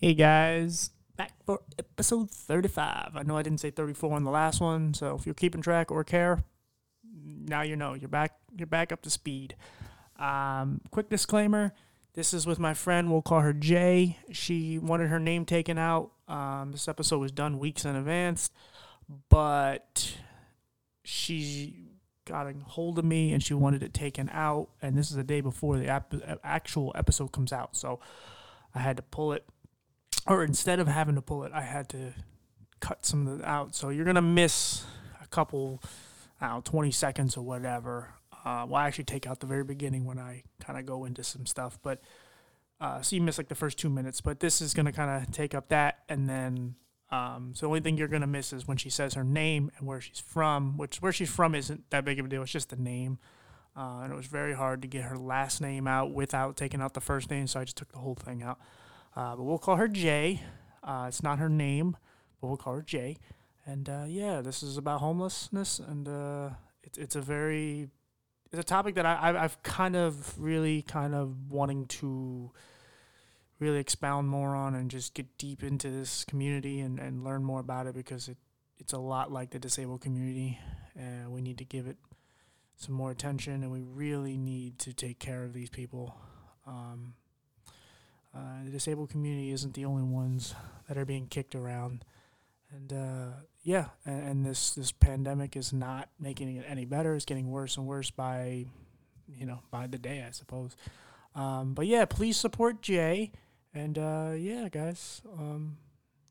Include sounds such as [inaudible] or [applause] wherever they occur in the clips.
Hey guys, back for episode 35. I know I didn't say 34 on the last one, so if you're keeping track or care, now you know. You're back you're back up to speed. Um, quick disclaimer, this is with my friend, we'll call her Jay. She wanted her name taken out. Um, this episode was done weeks in advance, but she got a hold of me and she wanted it taken out. And this is the day before the ap- actual episode comes out. So I had to pull it. Or instead of having to pull it, I had to cut some of it out. So you're going to miss a couple, I don't know, 20 seconds or whatever. Uh, well, I actually take out the very beginning when I kind of go into some stuff. But uh, so you miss like the first two minutes. But this is going to kind of take up that. And then um, so the only thing you're gonna miss is when she says her name and where she's from, which where she's from isn't that big of a deal. It's just the name, uh, and it was very hard to get her last name out without taking out the first name. So I just took the whole thing out. Uh, but we'll call her Jay. Uh, it's not her name, but we'll call her Jay. And uh, yeah, this is about homelessness, and uh, it's it's a very it's a topic that I I've kind of really kind of wanting to really expound more on and just get deep into this community and, and learn more about it because it, it's a lot like the disabled community and we need to give it some more attention and we really need to take care of these people. Um, uh, the disabled community isn't the only ones that are being kicked around. And uh, yeah, and, and, this, this pandemic is not making it any better. It's getting worse and worse by, you know, by the day, I suppose. Um, but yeah, please support Jay. And uh, yeah, guys, um,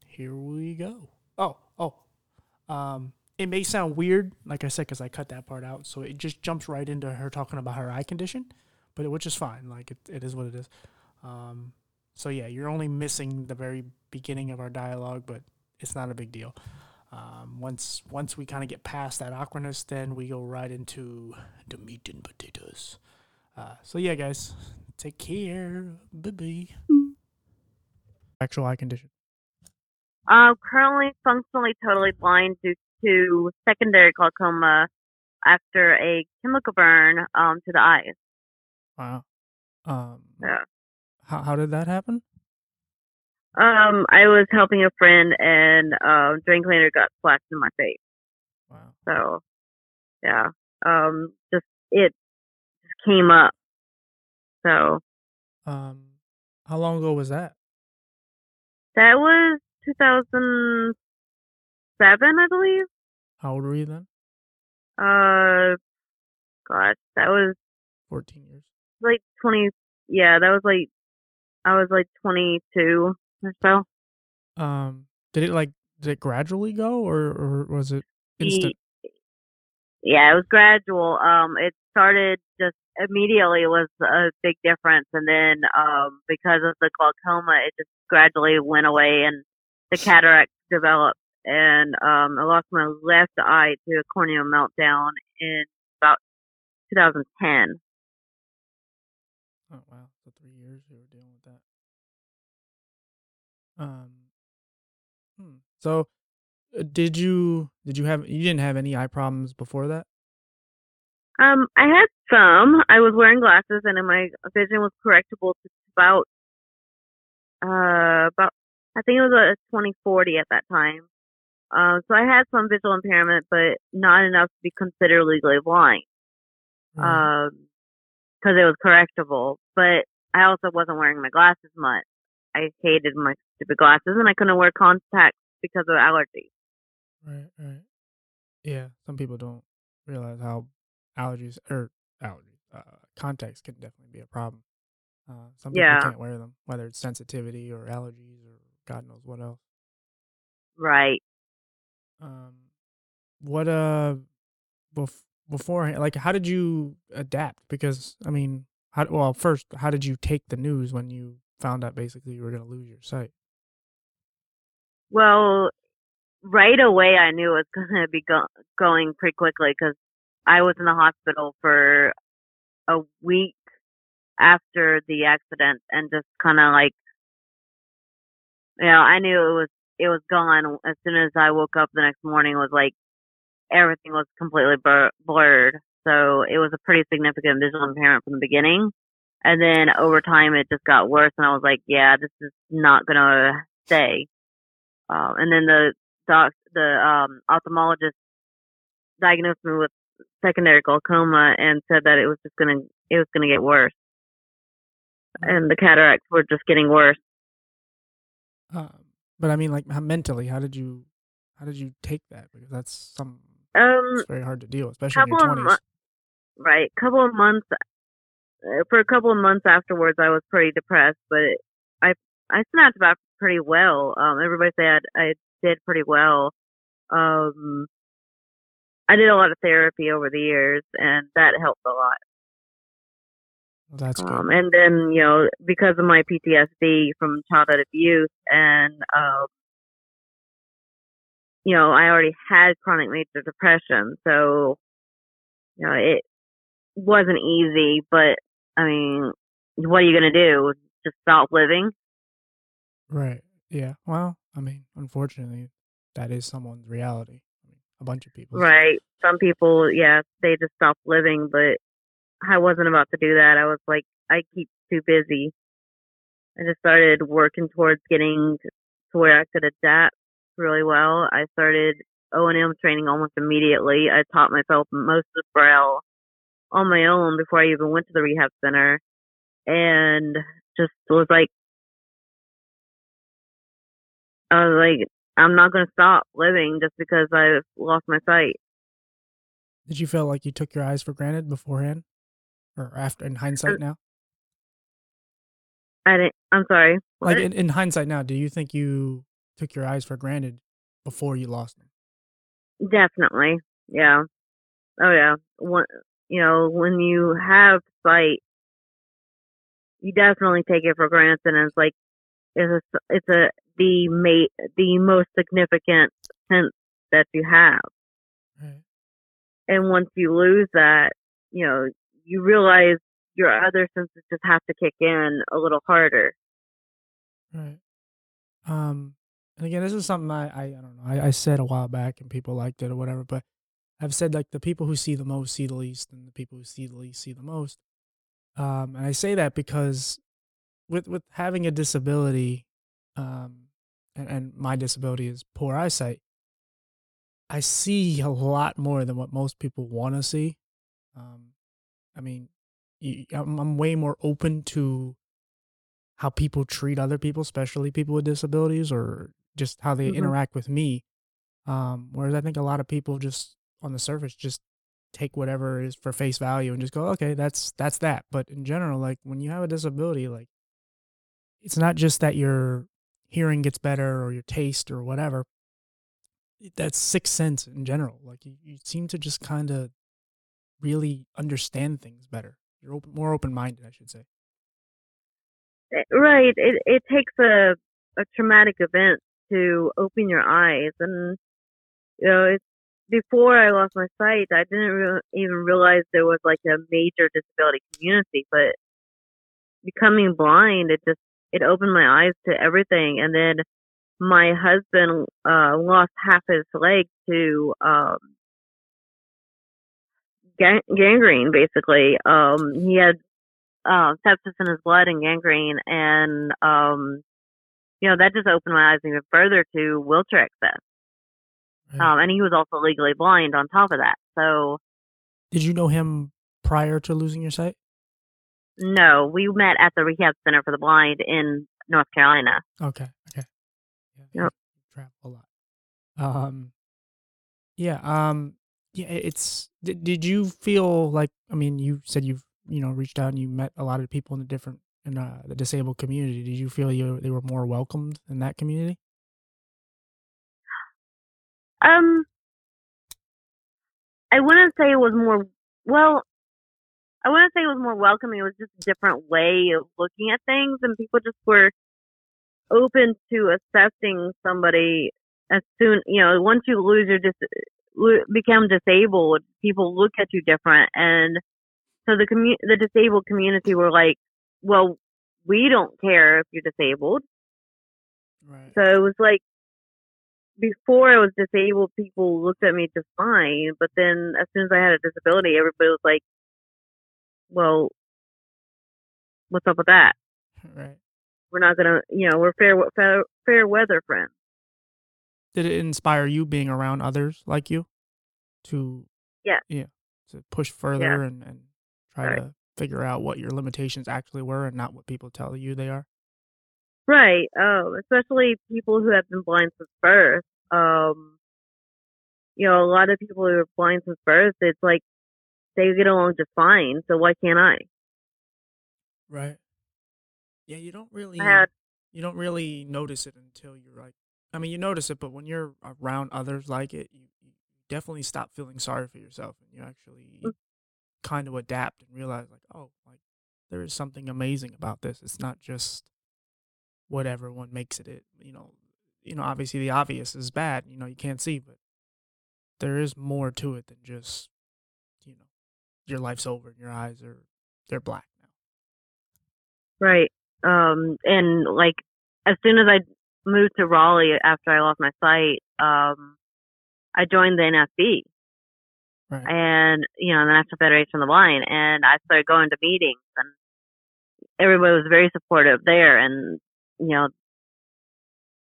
here we go. Oh, oh, um, it may sound weird, like I said, because I cut that part out, so it just jumps right into her talking about her eye condition, but it, which is fine. Like it, it is what it is. Um, so yeah, you're only missing the very beginning of our dialogue, but it's not a big deal. Um, once once we kind of get past that awkwardness, then we go right into the meat and potatoes. Uh, so yeah, guys, take care. Bye bye actual eye condition? Uh, currently functionally totally blind due to secondary glaucoma after a chemical burn um, to the eyes. Wow. Um, yeah. How, how did that happen? Um, I was helping a friend and uh, drain cleaner got splashed in my face. Wow. So, yeah. Um, just it just came up. So. Um, how long ago was that? That was 2007, I believe. How old were you then? Uh, God, that was 14 years. Like 20. Yeah, that was like I was like 22 or so. Um, did it like did it gradually go or or was it instant? Yeah, it was gradual. Um, it started just immediately was a big difference, and then um, because of the glaucoma, it just gradually went away, and the cataract developed, and um, I lost my left eye to a corneal meltdown in about 2010. Oh wow! So three years you were dealing with that. Um. Hmm. So, uh, did you did you have you didn't have any eye problems before that? Um, I had some. I was wearing glasses, and my vision was correctable to about uh about I think it was a 2040 at that time. Uh, so I had some visual impairment, but not enough to be considered legally blind. Mm. Um, because it was correctable. But I also wasn't wearing my glasses much. I hated my stupid glasses, and I couldn't wear contacts because of allergies. Right, right. Yeah, some people don't realize how allergies or allergies uh, contacts can definitely be a problem. Uh, some people yeah. can't wear them, whether it's sensitivity or allergies or God knows what else. Right. Um, what uh, bef- before like how did you adapt? Because I mean, how well first, how did you take the news when you found out basically you were going to lose your sight? Well, right away I knew it was [laughs] going to be go- going pretty quickly because I was in the hospital for a week after the accident and just kind of like, you know, I knew it was, it was gone as soon as I woke up the next morning was like everything was completely blur- blurred. So it was a pretty significant visual impairment from the beginning. And then over time, it just got worse, and I was like, "Yeah, this is not gonna stay." Um, and then the doc, the um, ophthalmologist diagnosed me with secondary glaucoma and said that it was just gonna it was gonna get worse, and the cataracts were just getting worse. Uh, but I mean, like how, mentally, how did you how did you take that? Because that's some Um, it's very hard to deal, especially in your couple of twenties. mo- right, couple of months uh, for a couple of months afterwards, I was pretty depressed, but I I snapped back pretty well. Um, everybody said I did pretty well. Um, I did a lot of therapy over the years, and that helped a lot. That's good. Um, and then, you know, because of my PTSD from childhood abuse and, um, you know, I already had chronic major depression. So, you know, it wasn't easy, but I mean, what are you going to do? Just stop living? Right. Yeah. Well, I mean, unfortunately, that is someone's reality. I mean, a bunch of people. Right. Some people, yeah, they just stop living, but I wasn't about to do that. I was like, I keep too busy. I just started working towards getting to where I could adapt really well. I started O and M training almost immediately. I taught myself most of the braille on my own before I even went to the rehab center, and just was like, I was like, I'm not going to stop living just because I've lost my sight. Did you feel like you took your eyes for granted beforehand, or after in hindsight er now? I didn't. I'm sorry. Like in, in hindsight now, do you think you took your eyes for granted before you lost them? Definitely. Yeah. Oh yeah. One, you know, when you have sight, you definitely take it for granted, and it's like it's a, it's a the ma- the most significant sense that you have. Right. And once you lose that, you know, you realize your other senses just have to kick in a little harder. Right. Um, and again, this is something I, I, I don't know. I, I said a while back, and people liked it or whatever. But I've said like the people who see the most see the least, and the people who see the least see the most. Um, and I say that because with with having a disability, um, and, and my disability is poor eyesight. I see a lot more than what most people want to see. Um, I mean, I'm, I'm way more open to how people treat other people, especially people with disabilities, or just how they Mhm. interact with me. Um, whereas I think a lot of people just on the surface just take whatever is for face value and just go, okay, that's that's that. But in general, like when you have a disability, like it's not just that your hearing gets better or your taste or whatever. That's sixth sense in general. Like you, you seem to just kind of really understand things better. You're open, more open minded, I should say. Right. It it takes a a traumatic event to open your eyes, and you know, it's before I lost my sight, I didn't re- even realize there was like a major disability community. But becoming blind, it just it opened my eyes to everything, and then my husband uh lost half his leg to um gang- gangrene basically um he had uh, sepsis in his blood and gangrene, and um, you know that just opened my eyes even further to wheelchair access. Right. Um, and he was also legally blind on top of that. So Did you know him prior to losing your sight? no, we met at the rehab center for the blind in North Carolina. Okay. Okay. Yeah. Yep. Travel a lot. Um. Yeah. Um. Yeah. It's. Did, did you feel like? I mean, you said you've you know reached out and you met a lot of people in the different in uh, the disabled community. Did you feel you they were more welcomed in that community? Um, I wouldn't say it was more well. I wouldn't say it was more welcoming. It was just a different way of looking at things, and people just were open to assessing somebody as soon you know once you lose your dis become disabled, people look at you different, and so the commu- the disabled community were like, well, we don't care if you're disabled. Right. So it was like before I was disabled, people looked at me just fine. But then as soon as I had a disability, everybody was like, "Well, what's up with that? [laughs] Right. We're not gonna, you know, we're fair fair, fair weather friends. Did it inspire you being around others like you to Yeah. yeah to push further and and try Right. to figure out what your limitations actually were and not what people tell you they are? Right. Um, especially people who have been blind since birth. Um, you know, a lot of people who are blind since birth, it's like they get along just fine. So why can't I? Right. Yeah, you don't really had you don't really notice it until you're like I mean, you notice it, but when you're around others like it, you, you definitely stop feeling sorry for yourself and you actually Mm. kind of adapt and realize like, oh, like there is something amazing about this. It's not just what everyone makes it. It, you know, you know, obviously the obvious is bad. You know, you can't see, but there is more to it than just, you know, your life's over and your eyes are they're black now. right. Um, and like as soon as I moved to Raleigh after I lost my sight, um, I joined the NFB Right. and you know the National Federation of the Blind, and I started going to meetings, and everybody was very supportive there, and you know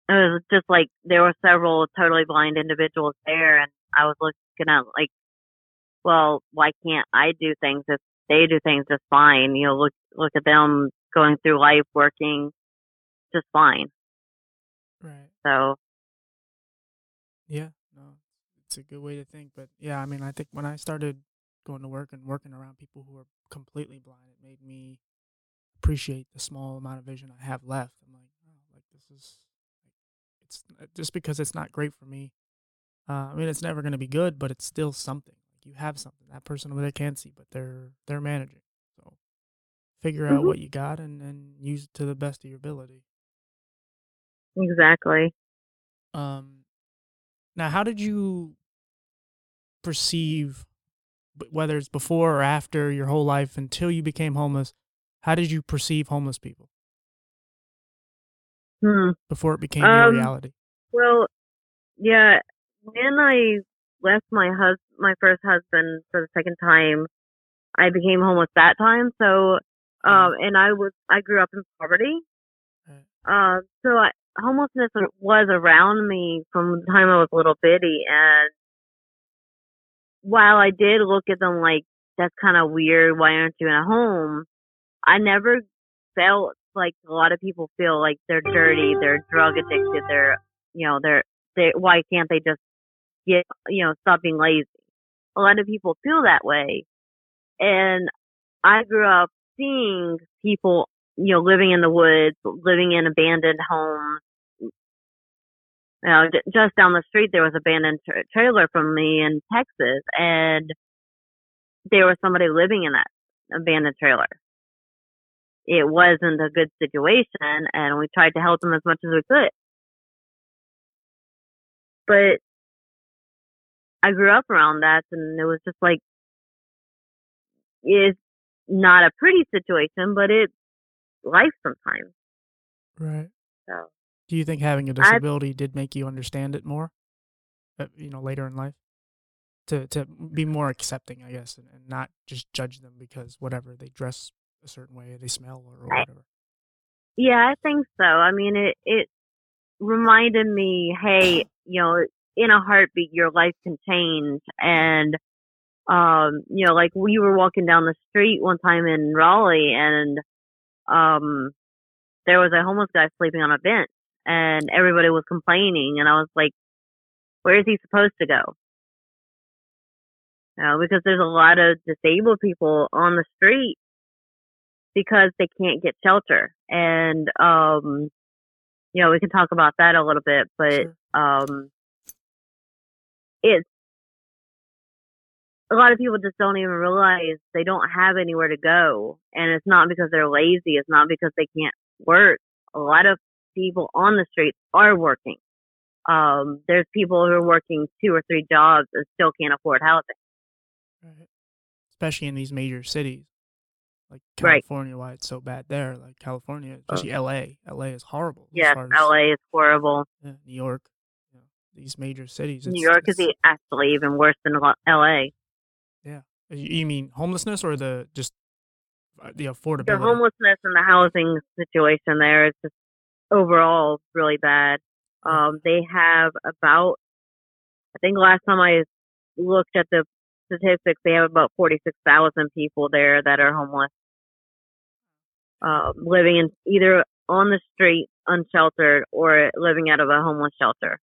it was just like there were several totally blind individuals there, and I was looking at like, well, why can't I do things if they do things just fine? You know, look look at them going through life working just fine. Right. So Yeah, no, it's a good way to think. But yeah, I mean, I think when I started going to work and working around people who are completely blind, it made me appreciate the small amount of vision I have left. I'm like, oh, like this is, like, it's just because it's not great for me. Uh, I mean, it's never going to be good, but it's still something. Like you have something. That person over there can't see, but they're they're managing. So figure out Mhm. what you got and and use it to the best of your ability. Exactly. Um, now, how did you perceive, whether it's before or after your whole life until you became homeless, how did you perceive homeless people Hmm. before it became your Um, reality? Well, yeah, when I left my hus my first husband for the second time, I became homeless that time. So, um, and I was I grew up in poverty. Uh, so I, homelessness was around me from the time I was a little bitty, and while I did look at them like that's kind of weird, why aren't you in a home? I never felt like a lot of people feel like they're dirty, they're drug addicted, they're you know they're they why can't they just get you know stop being lazy? A lot of people feel that way, and I grew up seeing people you know living in the woods, living in abandoned homes. You know, just down the street there was an abandoned tra- trailer from me in Texas, and there was somebody living in that abandoned trailer. It wasn't a good situation, and we tried to help them as much as we could. But I grew up around that, and it was just like it's not a pretty situation, but it's life sometimes. Right. So Do you think having a disability did make you understand it more, uh, you know, later in life? To, to be more accepting, I guess, and, and not just judge them because whatever they dress a certain way, they smell or, or whatever. Yeah, I think so. I mean, it it reminded me, hey, [coughs] you know, in a heartbeat, your life can change, and um, you know, like we were walking down the street one time in Raleigh, and um, there was a homeless guy sleeping on a bench, and everybody was complaining, and I was like, where is he supposed to go? You know, because there's a lot of disabled people on the street because they can't get shelter. And um you know, we can talk about that a little bit, but Sure. um it's a lot of people just don't even realize they don't have anywhere to go and it's not because they're lazy, it's not because they can't work. A lot of people on the streets are working. Um there's people who are working two or three jobs and still can't afford housing. Right. Especially in these major cities, like Right. California, why it's so bad there. Like California, especially LA. LA is horrible. Yeah, as- LA is horrible. yeah, New York, you know, these major cities. New York is actually even worse than LA. You mean homelessness or the just uh, the affordability. The homelessness and the housing situation there is just overall really bad. Um, they have about, I think last time I looked at the statistics, they have about 46,000 people there that are homeless, um, living in either on the street, unsheltered, or living out of a homeless shelter.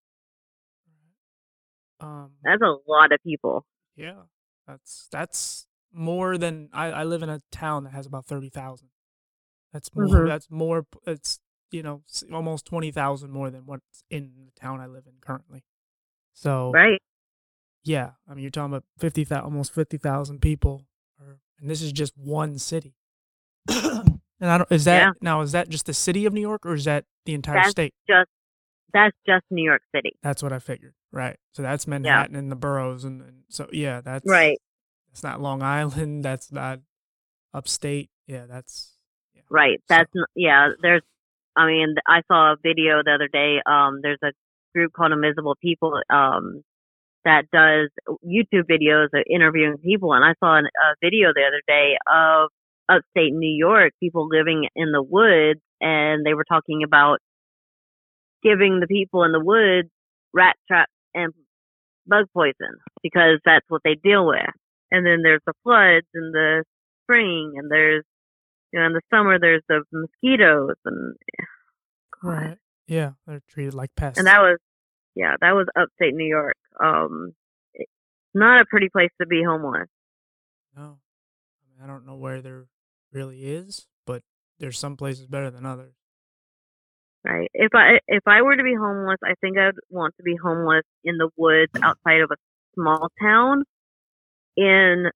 um, That's a lot of people. yeah, that's that's more than I, I live in a town that has about thirty thousand. That's more. Mhm. That's more. It's you know almost twenty thousand more than what's in the town I live in currently. So Right. yeah, I mean you're talking about fifty thousand, almost fifty thousand people, or, and this is just one city. [coughs] and I don't. Is that Yeah. now? Is that just the city of New York, or is that the entire That's state? just that's just New York City. That's what I figured. Right. So that's Manhattan and the boroughs, and, and so yeah, that's Right. That's not Long Island. [laughs] That's not upstate. Yeah, that's yeah. Right. That's n yeah. There's. I mean, I saw a video the other day. Um, there's a group called Invisible People. Um, that does YouTube videos of interviewing people, and I saw an, a video the other day of upstate New York people living in the woods, and they were talking about giving the people in the woods rat traps and bug poison because that's what they deal with. And then there's the floods in the spring, and there's you know, in the summer there's the mosquitoes and right. Yeah, they're treated like pests. and that was yeah, that was upstate New York. Um it's not a pretty place to be homeless. no, I, mean, I don't know where there really is, but there's some places better than others. Right. If I if I were to be homeless, I think I'd want to be homeless in the woods outside of a small town in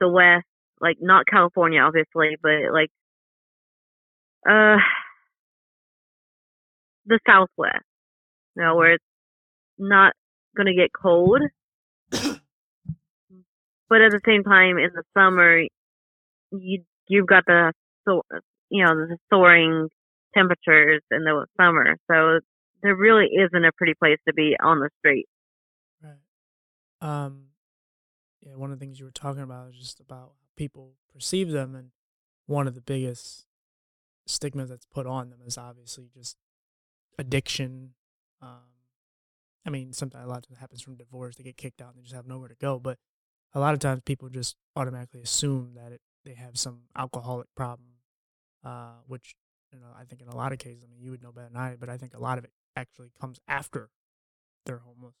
the west, like not California obviously, but like uh the southwest. You know, where it's not gonna get cold. but at the same time in the summer you you've got the so you know, the soaring temperatures in the summer. So there really isn't a pretty place to be on the street. Right. Um, yeah, one of the things you were talking about is just about how people perceive them, and one of the biggest stigmas that's put on them is obviously just addiction. Um, I mean, sometimes a lot of times it happens from divorce; they get kicked out and they just have nowhere to go. But a lot of times, people just automatically assume that it, they have some alcoholic problem, uh, which you know I think in a lot of cases, I mean, you would know better than I, but I think a lot of it actually comes after they're homeless.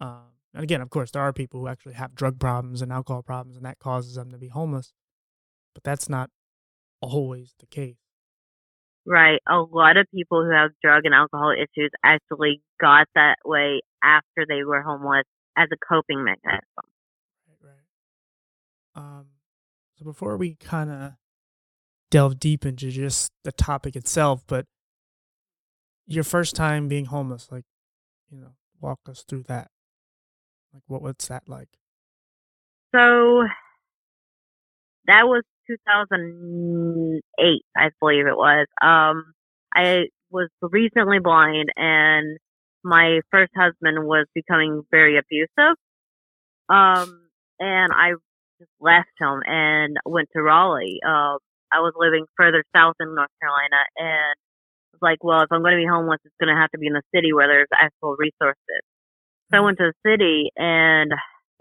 Um, and again, of course, there are people who actually have drug problems and alcohol problems, and that causes them to be homeless. But that's not always the case. Right. A lot of people who have drug and alcohol issues actually got that way after they were homeless as a coping mechanism. Right, right. Um, so before we kind of delve deep into just the topic itself, but your first time being homeless, like, you know, walk us through that. Like, what what's that like? So that was 2008, I believe it was. Um, I was recently blind, and my first husband was becoming very abusive. Um, and I just left him and went to Raleigh. Um, I was living further south in North Carolina, and was like, well, if I'm going to be homeless, it's going to have to be in the city where there's actual resources. So I went to the city and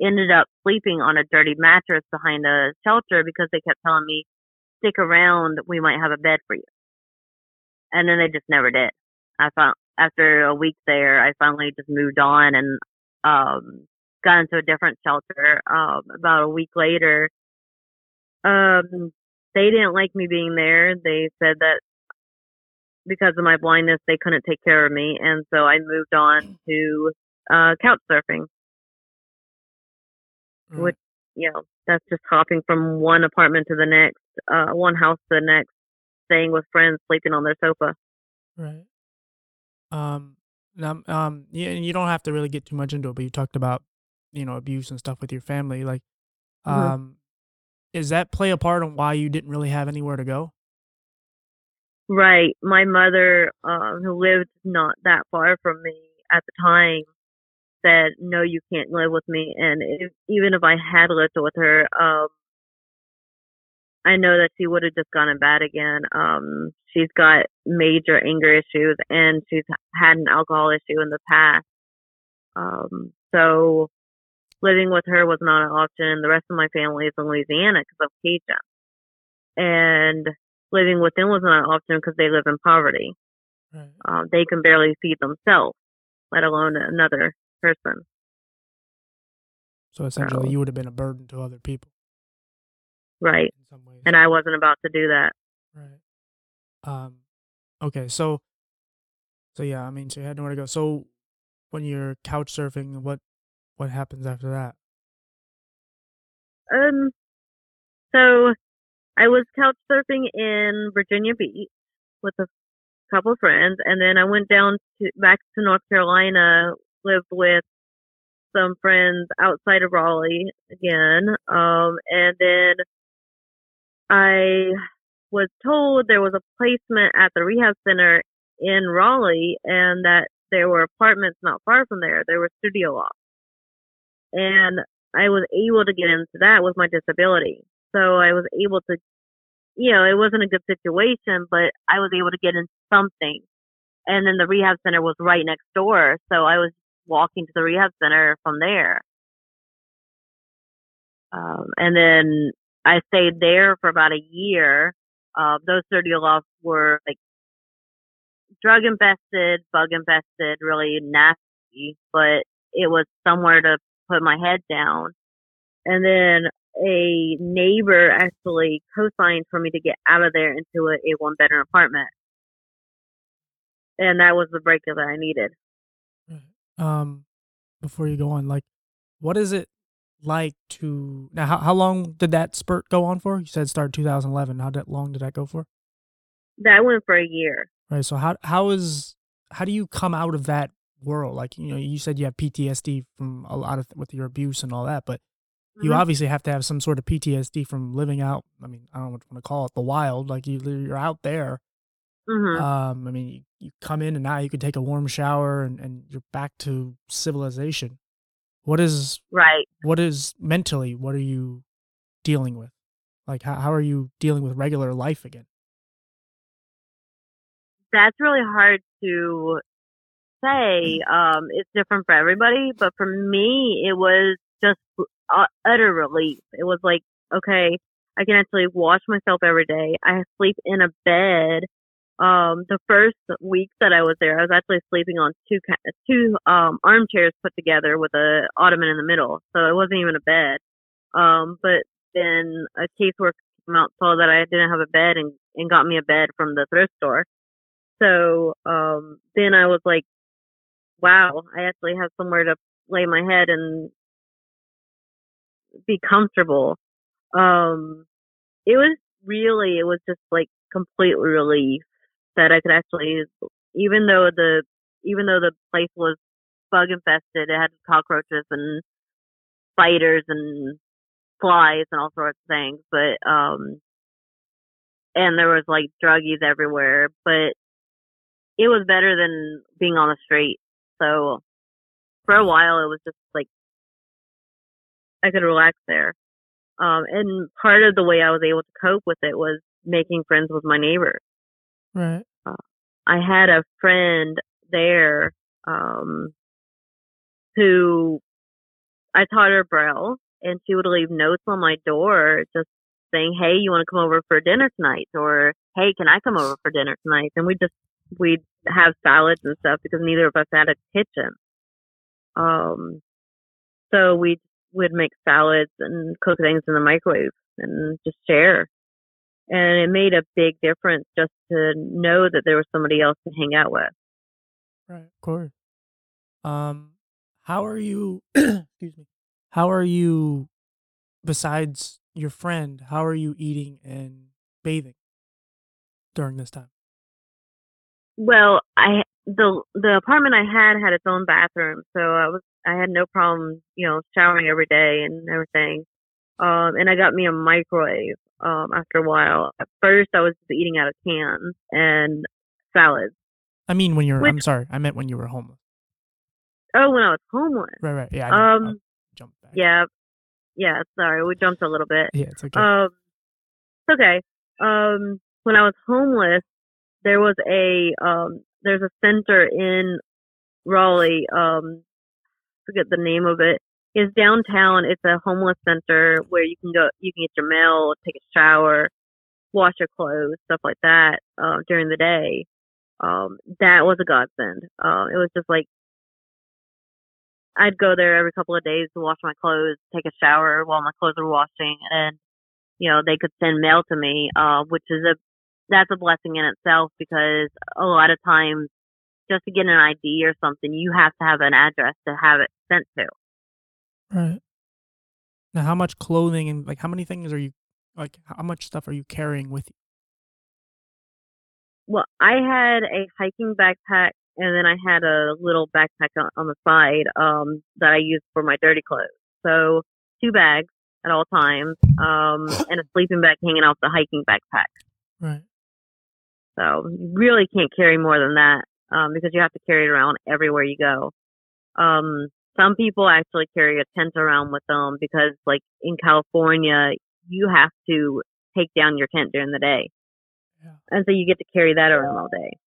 ended up sleeping on a dirty mattress behind a shelter because they kept telling me, stick around, we might have a bed for you. And then they just never did. I found, after a week there, I finally just moved on and, um, got into a different shelter. Um, about a week later, um, they didn't like me being there. They said that because of my blindness, they couldn't take care of me. And so I moved on to, uh, couch surfing. Right. Which, you know, that's just hopping from one apartment to the next, uh, one house to the next, staying with friends, sleeping on their sofa. Right. Um. Now, um. Yeah, and you don't have to really get too much into it, but you talked about, you know, abuse and stuff with your family. Like, Mhm. um, is that play a part on why you didn't really have anywhere to go? Right. My mother, uh, who lived not that far from me at the time, said, "No, you can't live with me." And if, even if I had lived with her, um, I know that she would have just gone bad again. Um, she's got major anger issues and she's had an alcohol issue in the past. Um, so living with her was not an option. The rest of my family is in Louisiana because of Cajun. And living with them was not an option because they live in poverty. Right. Um, they can barely feed themselves, let alone another person. So essentially, So- you would have been a burden to other people Right. in some ways. And I wasn't about to do that. Right. Um. Okay. So. So yeah, I mean, so you had nowhere to go. So, when you're couch surfing, what what happens after that? Um, so I was couch surfing in Virginia Beach with a couple of friends, and then I went down to back to North Carolina, lived with some friends outside of Raleigh again. Um, and then I was told there was a placement at the rehab center in Raleigh, and that there were apartments not far from there. There were studio lofts, and I was able to get into that with my disability. So I was able to, you know, it wasn't a good situation, but I was able to get into something. And then the rehab center was right next door. So I was walking to the rehab center from there. Um, and then I stayed there for about a year. Uh, those studio lofts were like drug infested, bug infested, really nasty, but it was somewhere to put my head down. And then a neighbor actually co-signed for me to get out of there into a, a one bedroom apartment. And that was the break that I needed. Um, before you go on, like, what is it like to now? How how long did that spurt go on for? You said it started 2011. How that long did that go for? That went for a year. Right. So how how is how do you come out of that world? Like you know, you said you have PTSD from a lot of with your abuse and all that, but you Mhm. obviously have to have some sort of PTSD from living out. I mean, I don't know what want to call it, the wild. Like you you're out there. Mhm. Um, I mean, you, you come in and now you can take a warm shower and and you're back to civilization. What is right. what is mentally? What are you dealing with? Like how how are you dealing with regular life again? That's really hard to say. Um, it's different for everybody, but for me, it was just uh, utter relief. It was like, okay, I can actually wash myself every day. I sleep in a bed. Um, the first week that I was there, I was actually sleeping on two two um armchairs put together with a ottoman in the middle, so it wasn't even a bed. Um, but then a caseworker came out saw that I didn't have a bed and and got me a bed from the thrift store. So um, then I was like, wow, I actually have somewhere to lay my head and be comfortable. Um, it was really, it was just like complete relief that I could actually, even though the, even though the place was bug infested, it had cockroaches and spiders and flies and all sorts of things, but, um, and there was like druggies everywhere, but it was better than being on the street. So for a while, it was just like I could relax there. Um, and part of the way I was able to cope with it was making friends with my neighbors. Right. I had a friend there um, who I taught her Braille, and she would leave notes on my door just saying, "Hey, you want to come over for dinner tonight?" or "Hey, can I come over for dinner tonight?" And we just we'd have salads and stuff because neither of us had a kitchen. Um, so we would make salads and cook things in the microwave and just share. And it made a big difference just to know that there was somebody else to hang out with. Right, of course. Um, how are you? [clears throat] excuse me. How are you? Besides your friend, how are you eating and bathing during this time? Well, I the the apartment I had had its own bathroom, so I was I had no problem, you know, showering every day and everything. Um, and I got me a microwave. Um, after a while, at first I was just eating out of cans and salads. I mean, when you're. I'm sorry. I meant when you were homeless. Oh, when I was homeless. Right, right. Yeah. I. I'll Um, jump back. yeah, yeah. Sorry, we jumped a little bit. Yeah, it's okay. Um, okay. Um, when I was homeless, there was a um, there's a center in Raleigh. Um, forget the name of it. It's downtown. It's a homeless center where you can go, you can get your mail, take a shower, wash your clothes, stuff like that uh, during the day. Um, that was a godsend. Uh, it was just like I'd go there every couple of days to wash my clothes, take a shower while my clothes were washing, and you know they could send mail to me, uh, which is a that's a blessing in itself because a lot of times just to get an ID or something, you have to have an address to have it sent to. Right. Now, how much clothing and like how many things are you like? How much stuff are you carrying with you? Well, I had a hiking backpack and then I had a little backpack on, on the side um, that I used for my dirty clothes. So two bags at all times, um, and a sleeping bag hanging off the hiking backpack. Right. So you really can't carry more than that um, because you have to carry it around everywhere you go. Um, some people actually carry a tent around with them because, like in California, you have to take down your tent during the day, Yeah. and so you get to carry that around all day.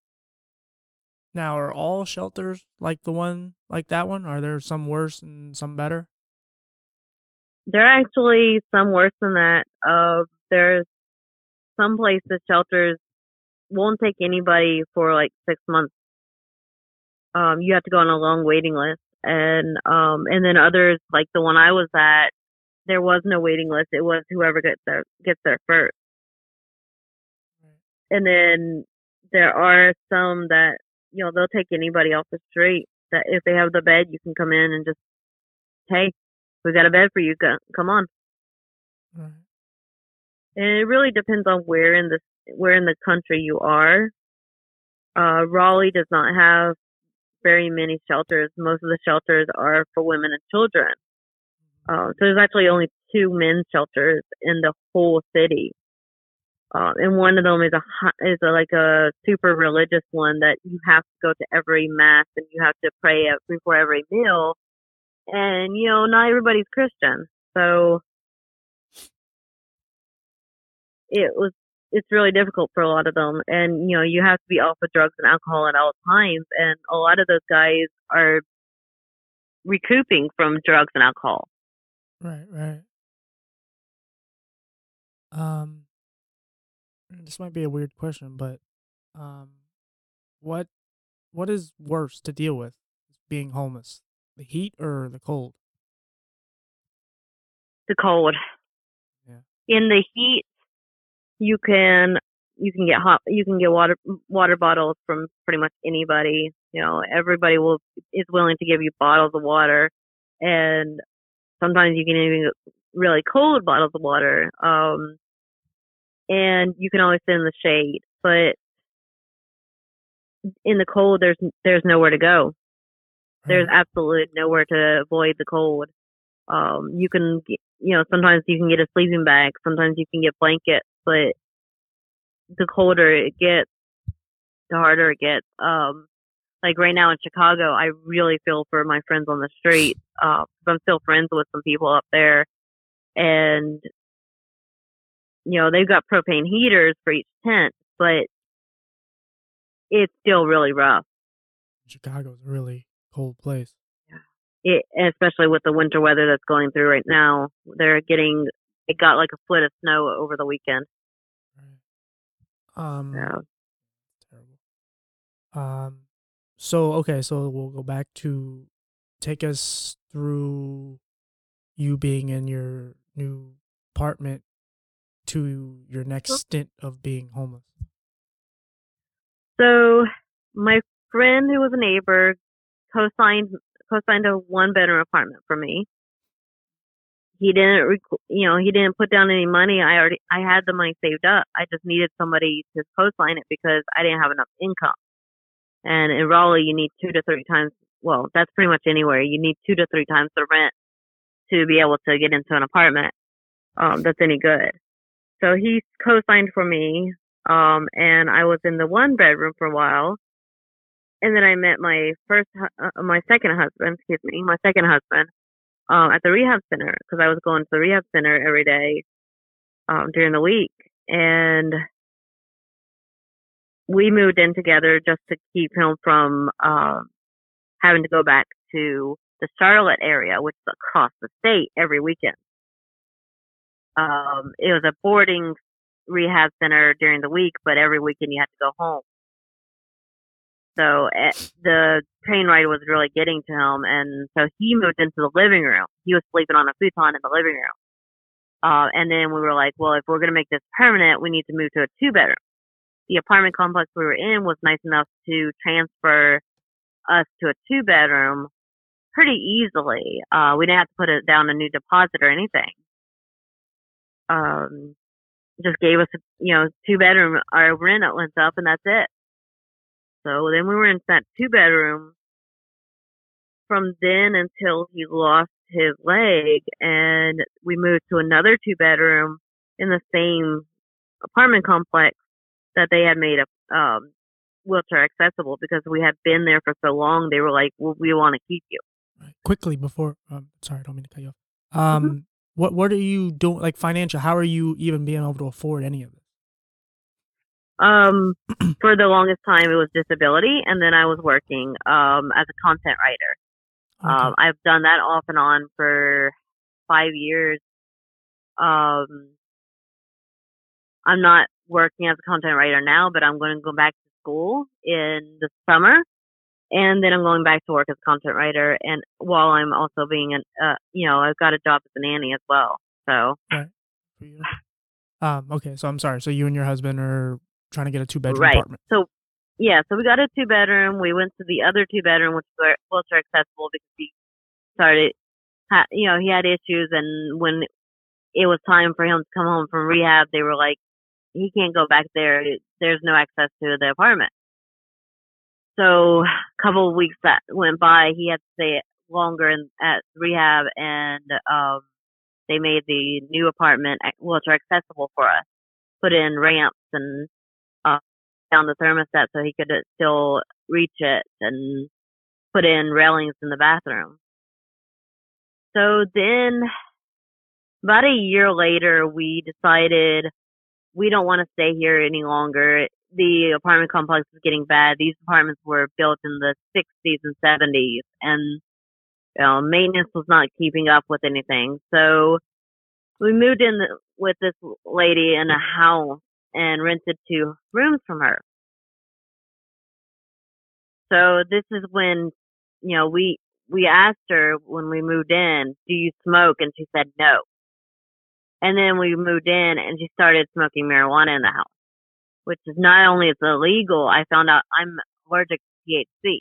Now, are all shelters like the one like that one? Are there some worse and some better? There are actually some worse than that. Uh, there's some places shelters won't take anybody for like six months. Um, you have to go on a long waiting list, and um, and then others like the one I was at, there was no waiting list. It was whoever gets there gets there first. And then there are some that you know they'll take anybody off the street. That if they have the bed, you can come in and just hey, we got a bed for you. Come on. Right. And it really depends on where in the where in the country you are. Uh, Raleigh does not have very many shelters. Most of the shelters are for women and children. Uh, so there's actually only two men's shelters in the whole city. Uh, and one of them is a is a, like a super religious one that you have to go to every mass and you have to pray before every meal. And you know, not everybody's Christian, so it was it's really difficult for a lot of them and you know you have to be off of drugs and alcohol at all times and a lot of those guys are recouping from drugs and alcohol Right, right. Um, this might be a weird question, but um, what what is worse to deal with, being homeless, the heat or the cold? the cold Yeah. in the heat you can you can get hot you can get water water bottles from pretty much anybody you know everybody will is willing to give you bottles of water. And sometimes you can even get really cold bottles of water um and you can always sit in the shade but in the cold there's there's nowhere to go. There's absolutely nowhere to avoid the cold. Um, you can, get, you know, sometimes you can get a sleeping bag, sometimes you can get blankets, but the colder it gets, the harder it gets. Um, like right now in Chicago, I really feel for my friends on the street. Uh, I'm still friends with some people up there, and you know they've got propane heaters for each tent, but it's still really rough. Chicago's a really cold place. it, especially with the winter weather that's going through right now. They're getting it got like a foot of snow over the weekend. Um, So terrible. Um, so okay, so we'll go back to take us through you being in your new apartment to your next stint of being homeless. So my friend who was a neighbor co-signed co-signed a one bedroom apartment for me. He didn't, rec- you know, he didn't put down any money. I already, I had the money saved up. I just needed somebody to co-sign it because I didn't have enough income. And in Raleigh, you need two to three times. Well, that's pretty much anywhere. You need two to three times the rent to be able to get into an apartment um, that's any good. So he co-signed for me, um, and I was in the one bedroom for a while. And then I met my first, uh, my second husband, excuse me, my second husband, um, at the rehab center because I was going to the rehab center every day, um, during the week. and we moved in together just to keep him from uh, having to go back to the Charlotte area, which is across the state every weekend. Um, it was a boarding rehab center during the week, but every weekend you had to go home. So eh, the train ride was really getting to him, and so he moved into the living room. He was sleeping on a futon in the living room. Uh, and then we were like, well, if we're going to make this permanent, we need to move to a two bedroom. The apartment complex we were in was nice enough to transfer us to a two bedroom pretty easily. Uh, we didn't have to put it down a new deposit or anything. Um, just gave us, a, you know, two bedroom, our rent went up and that's it. So then we were in that two bedroom from then until he lost his leg and we moved to another two bedroom in the same apartment complex that they had made a um, wheelchair accessible because we had been there for so long. They were like, well, "We want to keep you." Right. Quickly before, um, sorry, I don't mean to cut you off. Um, mm-hmm. what what are you doing? Like financial? How are you even being able to afford any of this? Um, for the longest time, it was disability, and then I was working um as a content writer. Okay. Um, I've done that off and on for five years. Um, I'm not working as a content writer now, but I'm going to go back to school in the summer, and then I'm going back to work as a content writer. And while I'm also being an, uh, you know, I've got a job as a nanny as well. So. Right. Um. Okay. So I'm sorry. So you and your husband are trying to get a two bedroom right. apartment. So yeah, so we got a two bedroom. We went to the other two bedroom, which was wheelchair accessible because he started, you know, he had issues, and when it was time for him to come home from rehab, they were like, he can't go back there. There's no access to the apartment. So a couple of weeks that went by, he had to stay longer in, at rehab, and um, they made the new apartment wheelchair accessible for us. Put in ramps and down the thermostat so he could uh, still reach it and put in railings in the bathroom. So then about a year later, we decided we don't want to stay here any longer. The apartment complex is getting bad. These apartments were built in the 60s and 70s and you know, maintenance was not keeping up with anything. So we moved in with this lady in a house and rented two rooms from her. So this is when, you know, we, we asked her when we moved in, do you smoke? And she said no. And then we moved in and she started smoking marijuana in the house, which is not only is illegal, I found out I'm allergic to THC.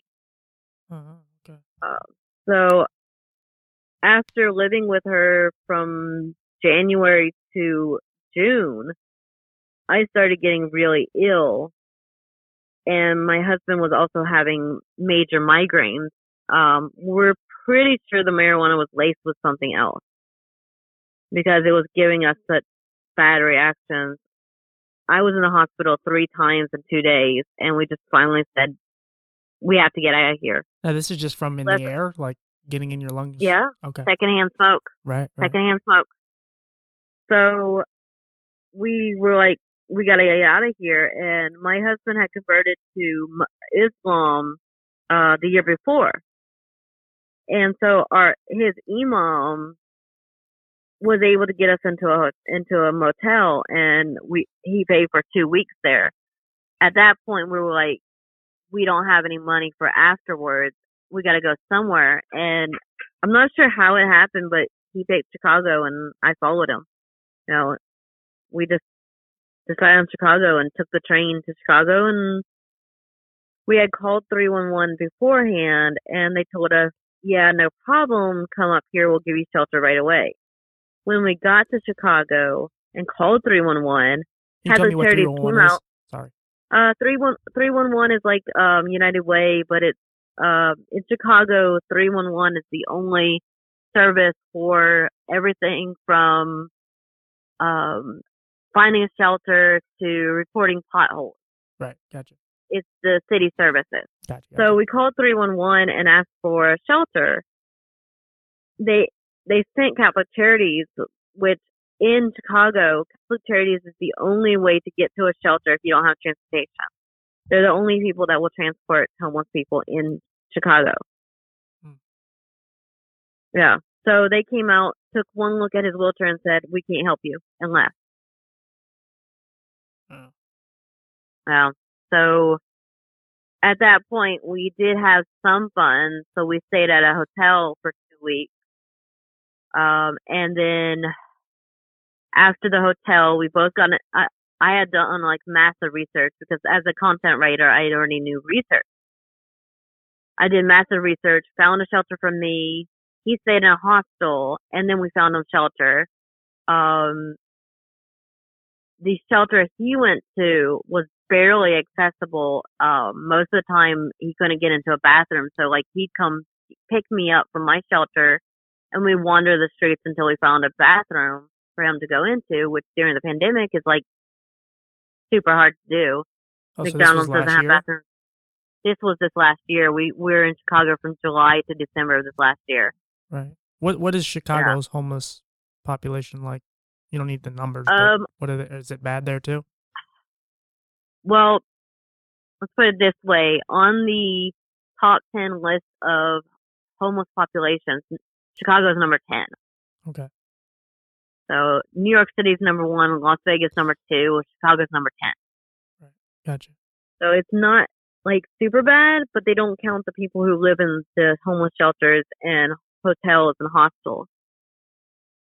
Uh-huh, okay. Uh, so after living with her from January to June, I started getting really ill. And my husband was also having major migraines. Um, we're pretty sure the marijuana was laced with something else because it was giving us such bad reactions. I was in the hospital three times in two days, and we just finally said, we have to get out of here. Now, this is just from in Let's, the air, like getting in your lungs? Yeah. Okay. Secondhand smoke. Right, right. Secondhand smoke. So we were like, we got to get out of here. And my husband had converted to Islam uh, the year before, and so our his imam was able to get us into a into a motel, and we he paid for two weeks there. At that point, we were like, we don't have any money for afterwards. We got to go somewhere, and I'm not sure how it happened, but he picked Chicago, and I followed him. You know, we just decided on Chicago and took the train to Chicago and we had called 311 beforehand and they told us, yeah, no problem. Come up here. We'll give you shelter right away. When we got to Chicago and called 311, had the charities came out. Sorry. Uh, 311 is like, um, United Way, but it's, uh, in Chicago, 311 is the only service for everything from, um, finding a shelter to reporting potholes. Right. Gotcha. It's the city services. Gotcha. gotcha. So we called 311 and asked for a shelter. They, they sent Catholic Charities, which in Chicago, Catholic Charities is the only way to get to a shelter if you don't have transportation. They're the only people that will transport homeless people in Chicago. Hmm. Yeah. So they came out, took one look at his wheelchair and said, "We can't help you," and left. Yeah. So at that point, we did have some funds, so we stayed at a hotel for two weeks. Um, and then after the hotel, we both got. I, I had done like massive research because as a content writer, I already knew research. I did massive research, found a shelter for me. He stayed in a hostel, and then we found him shelter. Um, the shelter he went to was barely accessible. Um, most of the time he couldn't get into a bathroom. So like he'd come pick me up from my shelter and we wander the streets until we found a bathroom for him to go into, which during the pandemic is like super hard to do. Oh, so McDonald's doesn't have year? bathrooms. This was this last year. We, we were in Chicago from July to December of this last year. Right. What What is Chicago's homeless population like? You don't need the numbers. Um, what are they, is it bad there too? Well, let's put it this way: on the top ten list of homeless populations, Chicago's number ten. Okay. So New York City's number one, Las Vegas number two, Chicago's number ten. Gotcha. So it's not like super bad, but they don't count the people who live in the homeless shelters and hotels and hostels.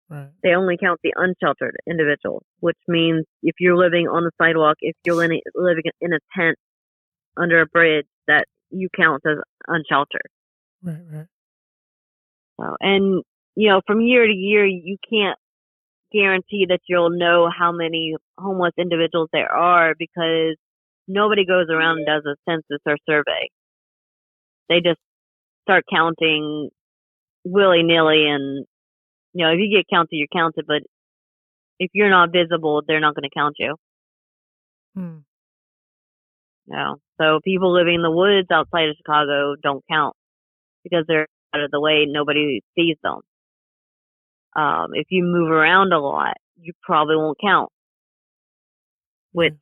Right. They only count the unsheltered individuals, which means if you're living on the sidewalk, if you're living living in a tent under a bridge, that you count as unsheltered. Right. Right. So, and you know, from year to year, you can't guarantee that you'll know how many homeless individuals there are because nobody goes around and does a census or survey. They just start counting willy nilly, and you know, if you get counted, you're counted. But if you're not visible, they're not going to count you. Hmm. Know, so people living in the woods outside of Chicago don't count because they're out of the way. Nobody sees them. Um, if you move around a lot, you probably won't count. With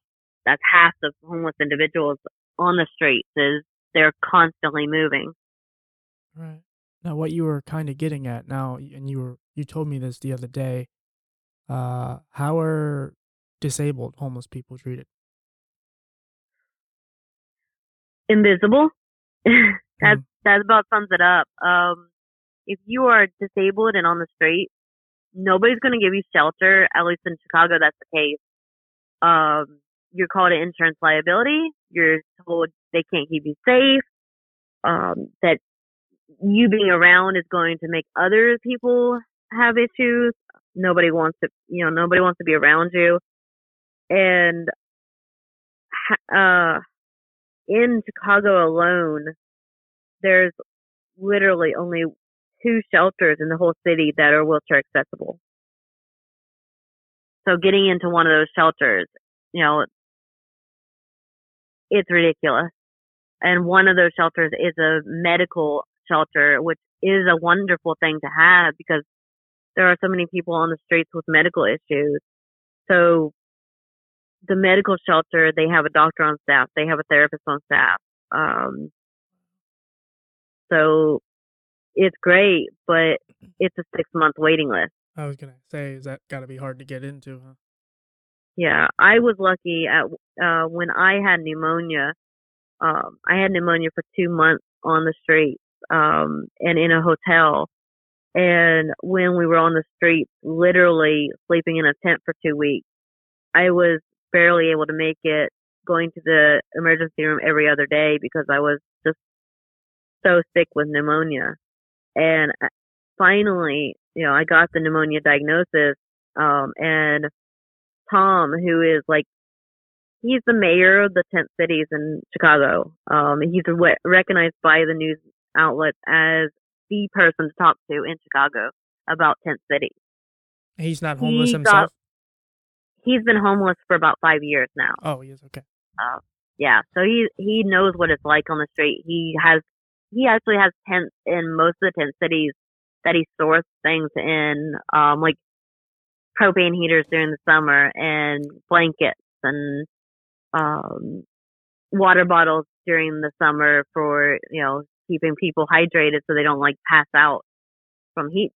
that's half the homeless individuals on the streets is they're constantly moving. Right. Now, what you were kind of getting at now, and you were you told me this the other day. Uh, how are disabled homeless people treated? Invisible. [laughs] that Mm. that about sums it up. Um, if you are disabled and on the street, nobody's going to give you shelter. At least in Chicago, that's the case. Um, you're called an insurance liability. You're told they can't keep you safe. Um, that you being around is going to make other people have issues. Nobody wants to, you know, nobody wants to be around you. And, uh, in Chicago alone, there's literally only two shelters in the whole city that are wheelchair accessible. So getting into one of those shelters, you know, it's ridiculous. And one of those shelters is a medical shelter, which is a wonderful thing to have because there are so many people on the streets with medical issues. So the medical shelter, they have a doctor on staff, they have a therapist on staff. Um, so it's great, but it's a six month waiting list. I was gonna say, is that got to be hard to get into, huh? Yeah, I was lucky at uh when I had pneumonia. Um, I had pneumonia for two months on the streets, um, and in a hotel. And when we were on the streets, literally sleeping in a tent for two weeks, I was barely able to make it going to the emergency room every other day because I was just so sick with pneumonia. And uh, finally, you know, I got the pneumonia diagnosis, um, and Tom, who is like, he's the mayor of the tent cities in Chicago. Um, he's re- recognized by the news outlets as the person to talk to in Chicago about tent cities. He's not homeless He himself. got- He's been homeless for about five years now. Oh, he is okay. Yeah, so he he knows what it's like on the street. He has he actually has tents in most of the tent cities that he stores things in. Um, like propane heaters during the summer and blankets and um, water bottles during the summer for you know keeping people hydrated so they don't like pass out from heat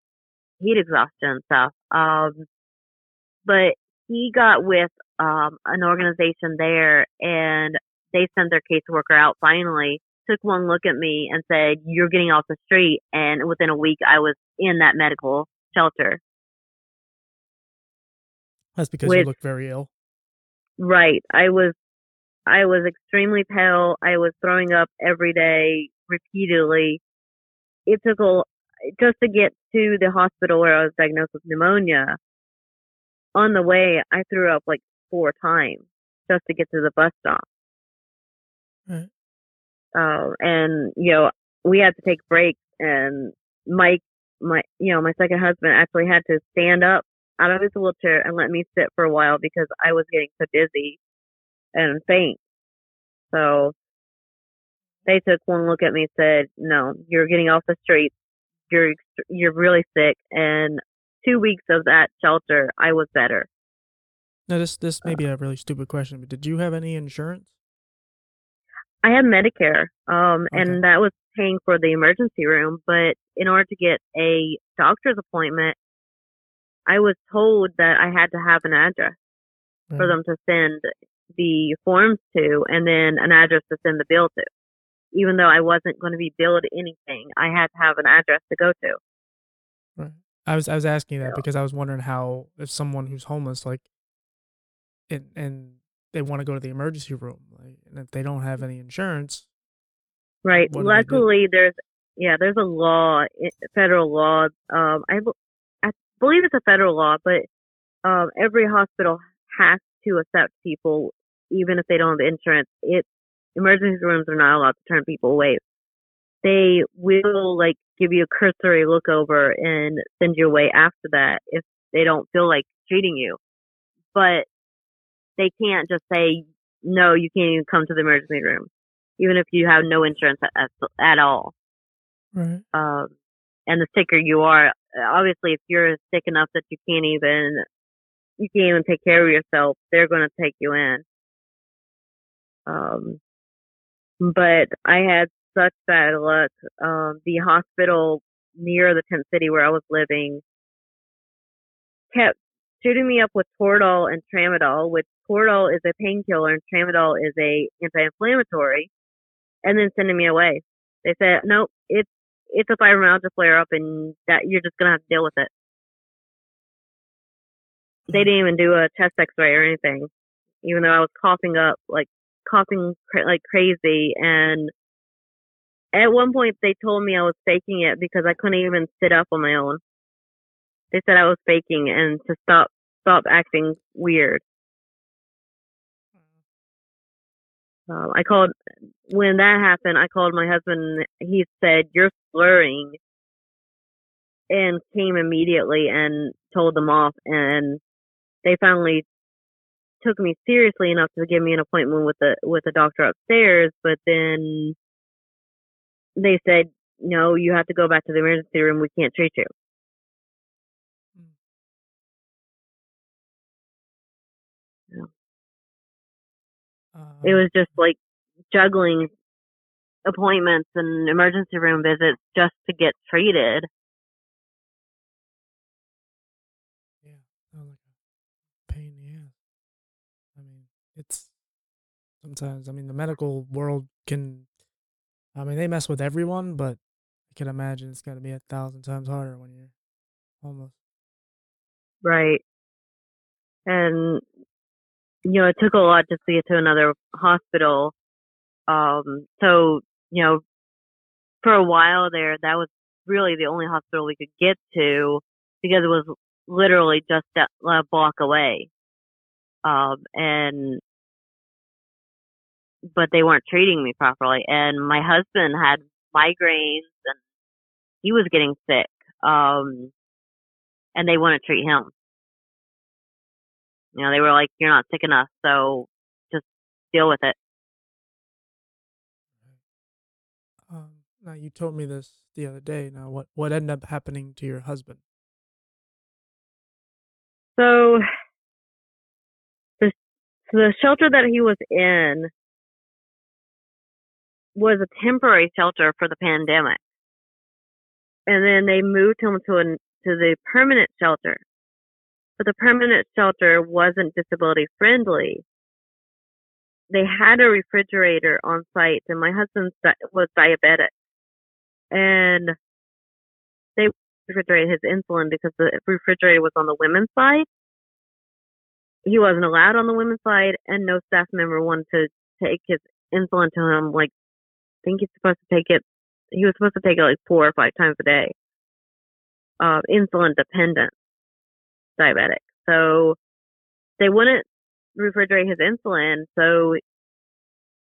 heat exhaustion and stuff. Um, but he got with um, an organization there and they sent their caseworker out finally took one look at me and said you're getting off the street and within a week i was in that medical shelter. That's because Which, you look very ill. Right. I was i was extremely pale. I was throwing up every day repeatedly it took a just to get to the hospital where i was diagnosed with pneumonia on the way i threw up like four times just to get to the bus stop Right. Uh, and you know, we had to take breaks, and Mike, my you know, my second husband actually had to stand up out of his wheelchair and let me sit for a while because I was getting so dizzy and faint. So they took one look at me and said, "No, you're getting off the streets. You're you're really sick." And two weeks of that shelter, I was better. Now, this this may be a really stupid question, but did you have any insurance? I had Medicare, um, okay. and that was paying for the emergency room. But in order to get a doctor's appointment, I was told that I had to have an address right. for them to send the forms to, and then an address to send the bill to. Even though I wasn't going to be billed anything, I had to have an address to go to. Right. I was I was asking that so. because I was wondering how if someone who's homeless, like, and and they want to go to the emergency room, like, and if they don't have any insurance, right? Luckily, there's yeah, there's a law, federal law. Um, I I believe it's a federal law, but um, every hospital has to accept people, even if they don't have insurance. It emergency rooms are not allowed to turn people away. They will like give you a cursory look over and send you away after that if they don't feel like treating you. But they can't just say, no, you can't even come to the emergency room, even if you have no insurance at, at all. Right. Um, and the sicker you are, obviously, if you're sick enough that you can't even, you can't even take care of yourself, they're going to take you in. Um, but I had such bad luck. Um, the hospital near the tent city where I was living kept shooting me up with Toradol and Tramadol, which Toradol is a painkiller and Tramadol is a anti-inflammatory, and then sending me away. They said, nope, it's it's a fibromyalgia flare up, and that you're just gonna have to deal with it. They didn't even do a chest X-ray or anything, even though I was coughing up like coughing cra- like crazy. And at one point, they told me I was faking it because I couldn't even sit up on my own. They said I was faking and to stop stop acting weird. Um, I called when that happened. I called my husband. He said, "You're slurring," and came immediately and told them off. And they finally took me seriously enough to give me an appointment with the with the doctor upstairs. But then they said, "No, you have to go back to the emergency room. We can't treat you." Hmm. it um. was just like juggling appointments and emergency room visits just to get treated. Yeah, like a pain in the ass. I mean, it's sometimes. I mean, the medical world can. I mean, they mess with everyone, but I can imagine it's got to be a thousand times harder when you're homeless. Right. And you know, it took a lot just to get to another hospital. Um, so, you know, for a while there, that was really the only hospital we could get to because it was literally just a block away. Um, and, but they weren't treating me properly. And my husband had migraines and he was getting sick. Um, and they wouldn't treat him. You know, they were like, "You're not sick enough, so just deal with it." Um, now you told me this the other day. Now, what what ended up happening to your husband? So the the shelter that he was in was a temporary shelter for the pandemic, and then they moved him to a to the permanent shelter. But the permanent shelter wasn't disability friendly. They had a refrigerator on site, and my husband was diabetic, and they refrigerated his insulin because the refrigerator was on the women's side. He wasn't allowed on the women's side, and no staff member wanted to take his insulin to him. Like, think he's supposed to take it. He was supposed to take it like four or five times a day. Uh, insulin dependent diabetic, so they wouldn't refrigerate his insulin. So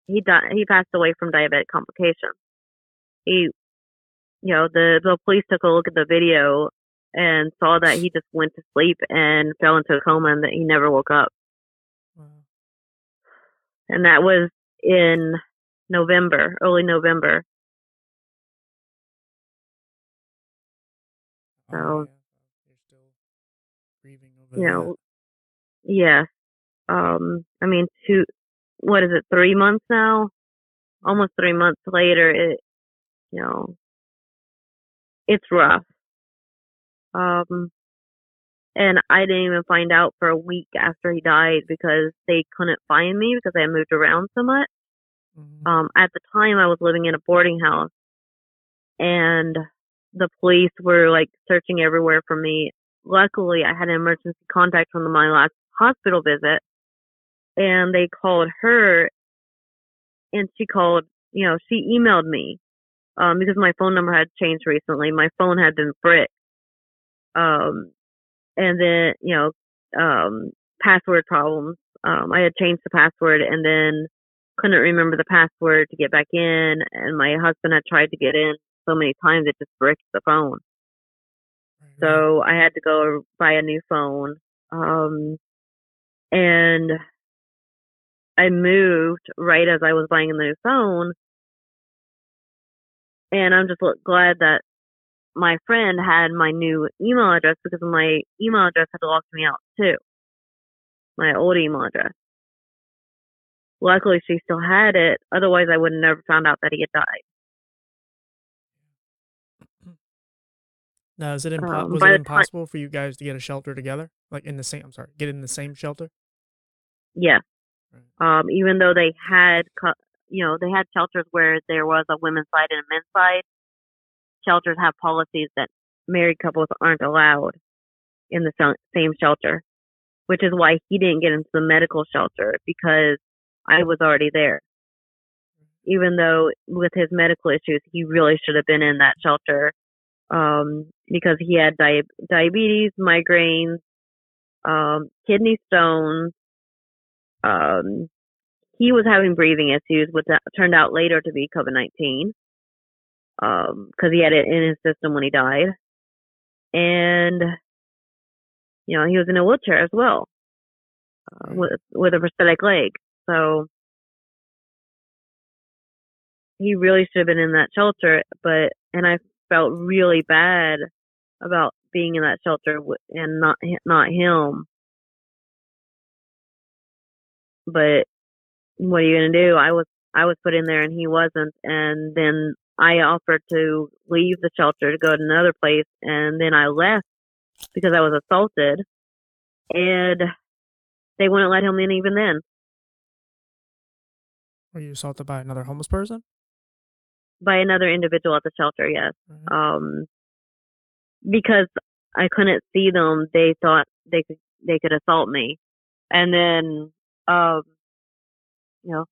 he died. He passed away from diabetic complications. He you know, the, the police took a look at the video and saw that he just went to sleep and fell into a coma and that he never woke up. Wow. And that was in November, early November. Oh, so, You're still grieving over you know, yeah. Um, I mean, two, what is it, three months now? Almost three months later, it, you know, it's rough. Um, and I didn't even find out for a week after he died because they couldn't find me because I moved around so much. Mm-hmm. Um, at the time, I was living in a boarding house, and the police were like searching everywhere for me. Luckily, I had an emergency contact from my last hospital visit, and they called her, and she called. You know, she emailed me um, because my phone number had changed recently. My phone had been bricked. Um, and then, you know, um, password problems. Um, I had changed the password and then couldn't remember the password to get back in. And my husband had tried to get in so many times it just bricked the phone. So I had to go buy a new phone. Um, and I moved right as I was buying a new phone and I'm just glad that my friend had my new email address because my email address had locked me out too. My old email address. Luckily, she still had it. Otherwise, I would have never found out that he had died. Now, is it impo- um, was it impossible time- for you guys to get a shelter together, like in the same? I'm sorry, get in the same shelter. Yeah. Right. Um, even though they had you know, they had shelters where there was a women's side and a men's side. Shelters have policies that married couples aren't allowed in the same shelter, which is why he didn't get into the medical shelter because I was already there. Even though with his medical issues, he really should have been in that shelter um, because he had di- diabetes, migraines, um, kidney stones, um, he was having breathing issues, which turned out later to be COVID 19 because um, he had it in his system when he died. And, you know, he was in a wheelchair as well uh, with, with a prosthetic leg. So he really should have been in that shelter, but, and I felt really bad about being in that shelter and not, not him. But what are you going to do? I was, I was put in there and he wasn't. And then I offered to leave the shelter to go to another place. And then I left because I was assaulted and they wouldn't let him in even then. Were you assaulted by another homeless person? By another individual at the shelter, yes. Mm-hmm. Um, because I couldn't see them, they thought they could they could assault me, and then um, you know,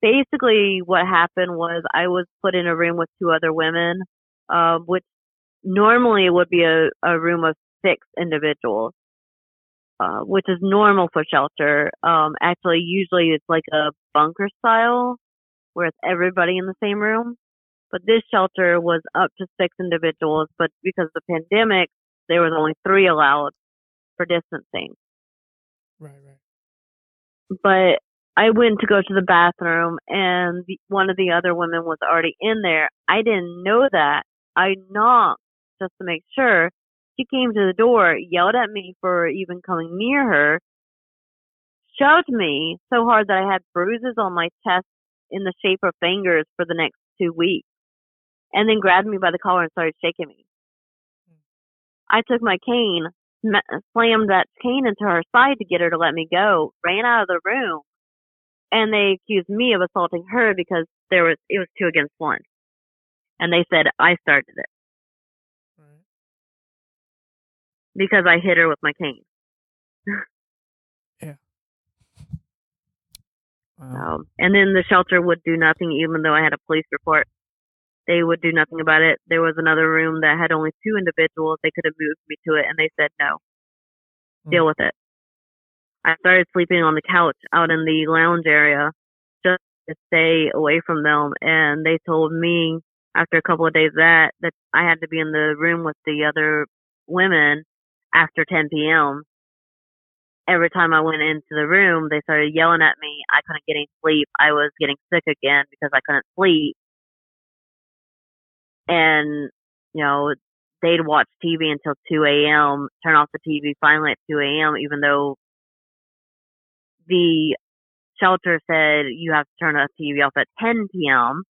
basically what happened was I was put in a room with two other women, um, which normally would be a, a room of six individuals, uh, which is normal for shelter. Um, actually, usually it's like a bunker style where it's everybody in the same room. But this shelter was up to six individuals, but because of the pandemic, there was only three allowed for distancing. Right, right. But I went to go to the bathroom and the, one of the other women was already in there. I didn't know that. I knocked just to make sure She came to the door, yelled at me for even coming near her, shoved me so hard that I had bruises on my chest in the shape of fingers for the next two weeks, and then grabbed me by the collar and started shaking me. I took my cane, slammed that cane into her side to get her to let me go, ran out of the room, and they accused me of assaulting her because there was it was two against one, and they said I started it because I hit her with my cane. Yeah. Wow. Um, and then the shelter would do nothing, even though I had a police report. They would do nothing about it. There was another room that had only two individuals. They could have moved me to it, and they said no. Deal with it. I started sleeping on the couch out in the lounge area just to stay away from them. And they told me after a couple of days that that I had to be in the room with the other women after 10 p.m. Every time I went into the room, they started yelling at me. I couldn't get any sleep. I was getting sick again because I couldn't sleep. And, you know, they'd watch TV until 2 a.m., turn off the TV finally at 2 a.m., even though the shelter said you have to turn the TV off at 10 p.m.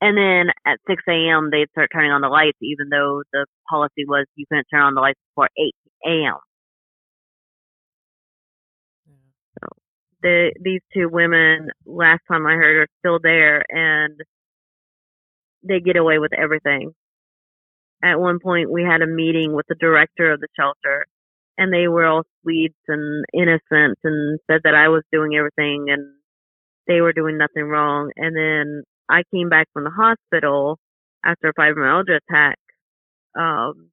And then at 6 a.m., they'd start turning on the lights, even though the policy was you couldn't turn on the lights before 8 a.m. Yeah. The, these two women, last time I heard, are still there and they get away with everything. At one point, we had a meeting with the director of the shelter and they were all sweet and innocent and said that I was doing everything and they were doing nothing wrong. And then I came back from the hospital after a fibromyalgia attack. Um,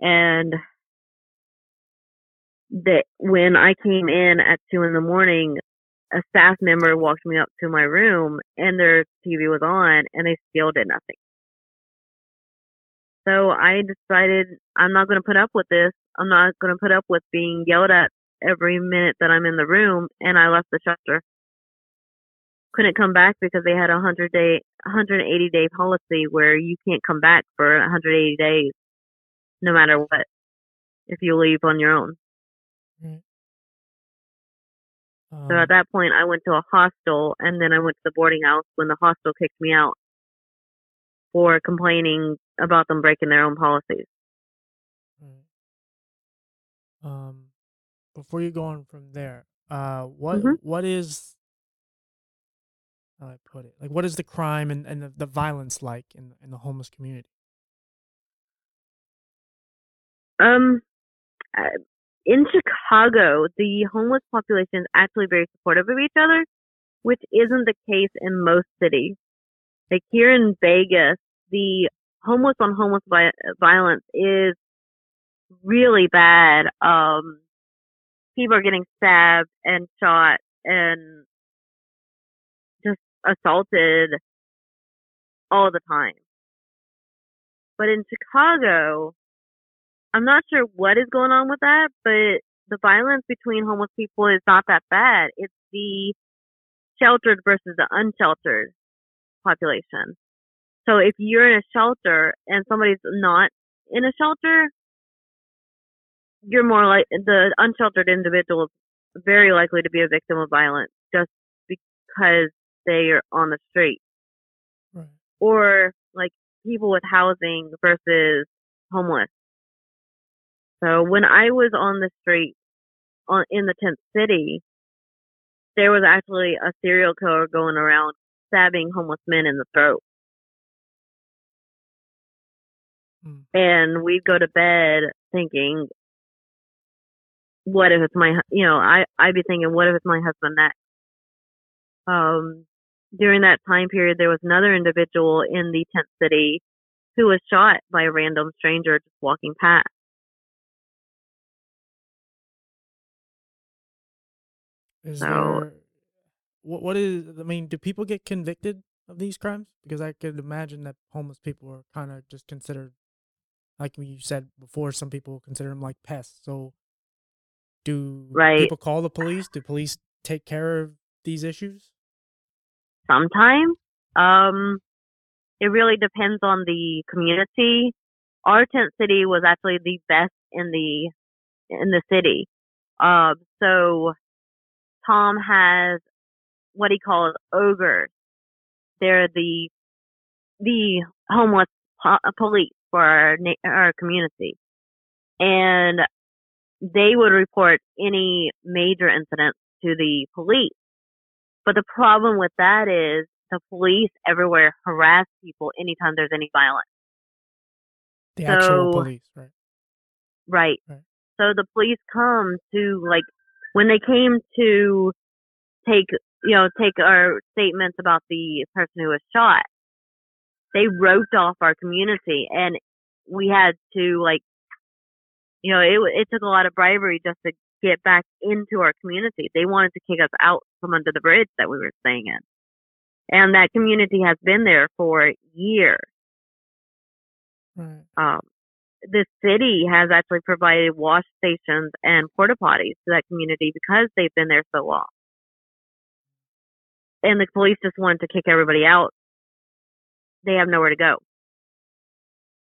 and that when I came in at two in the morning, a staff member walked me up to my room and their TV was on and they still did nothing. So I decided I'm not going to put up with this. I'm not going to put up with being yelled at every minute that I'm in the room and I left the shelter. Couldn't come back because they had a 100 day, 180 day policy where you can't come back for 180 days no matter what if you leave on your own. So Um, at that point, I went to a hostel, and then I went to the boarding house when the hostel kicked me out for complaining about them breaking their own policies. Right. Um, before you go on from there, uh, what Mhm. what is how do I put it? Like, what is the crime and, and the, the violence like in in the homeless community? Um, in Chicago, the homeless population is actually very supportive of each other, which isn't the case in most cities. Like here in Vegas, the homeless on homeless vi- violence is really bad. Um, people are getting stabbed and shot and assaulted all the time. But in Chicago, I'm not sure what is going on with that, but the violence between homeless people is not that bad. It's the sheltered versus the unsheltered population. So if you're in a shelter and somebody's not in a shelter, you're more like the unsheltered individual is very likely to be a victim of violence just because they are on the street Right. or like people with housing versus homeless. So when I was on the street on in the tent city, there was actually a serial killer going around stabbing homeless men in the throat. Mm. And we'd go to bed thinking, what if it's my, you know, I, I'd be thinking, what if it's my husband next? Um, during that time period, there was another individual in the tent city who was shot by a random stranger just walking past. Is So- there what what is I mean, do people get convicted of these crimes? Because I could imagine that homeless people are kind of just considered like you said before some people consider them like pests. So do Right. people call the police? Do police take care of these issues? Sometimes. Um, it really depends on the community. our tent city was actually the best in the in the city. Um, so Tom has what he calls ogres. They're the the homeless po- police for our na- our community, and they would report any major incidents to the police. But the problem with that is the police everywhere harass people anytime there's any violence. The actual police, right? Right. Right. So the police come to like when they came to take you know take our statements about the person who was shot. They roped off our community, and we had to like you know it it took a lot of bribery just to get back into our community. They wanted to kick us out from under the bridge that we were staying in, and that community has been there for years. Right. um, the city has actually provided wash stations and porta potties to that community because they've been there so long. And the police just wanted to kick everybody out. They have nowhere to go.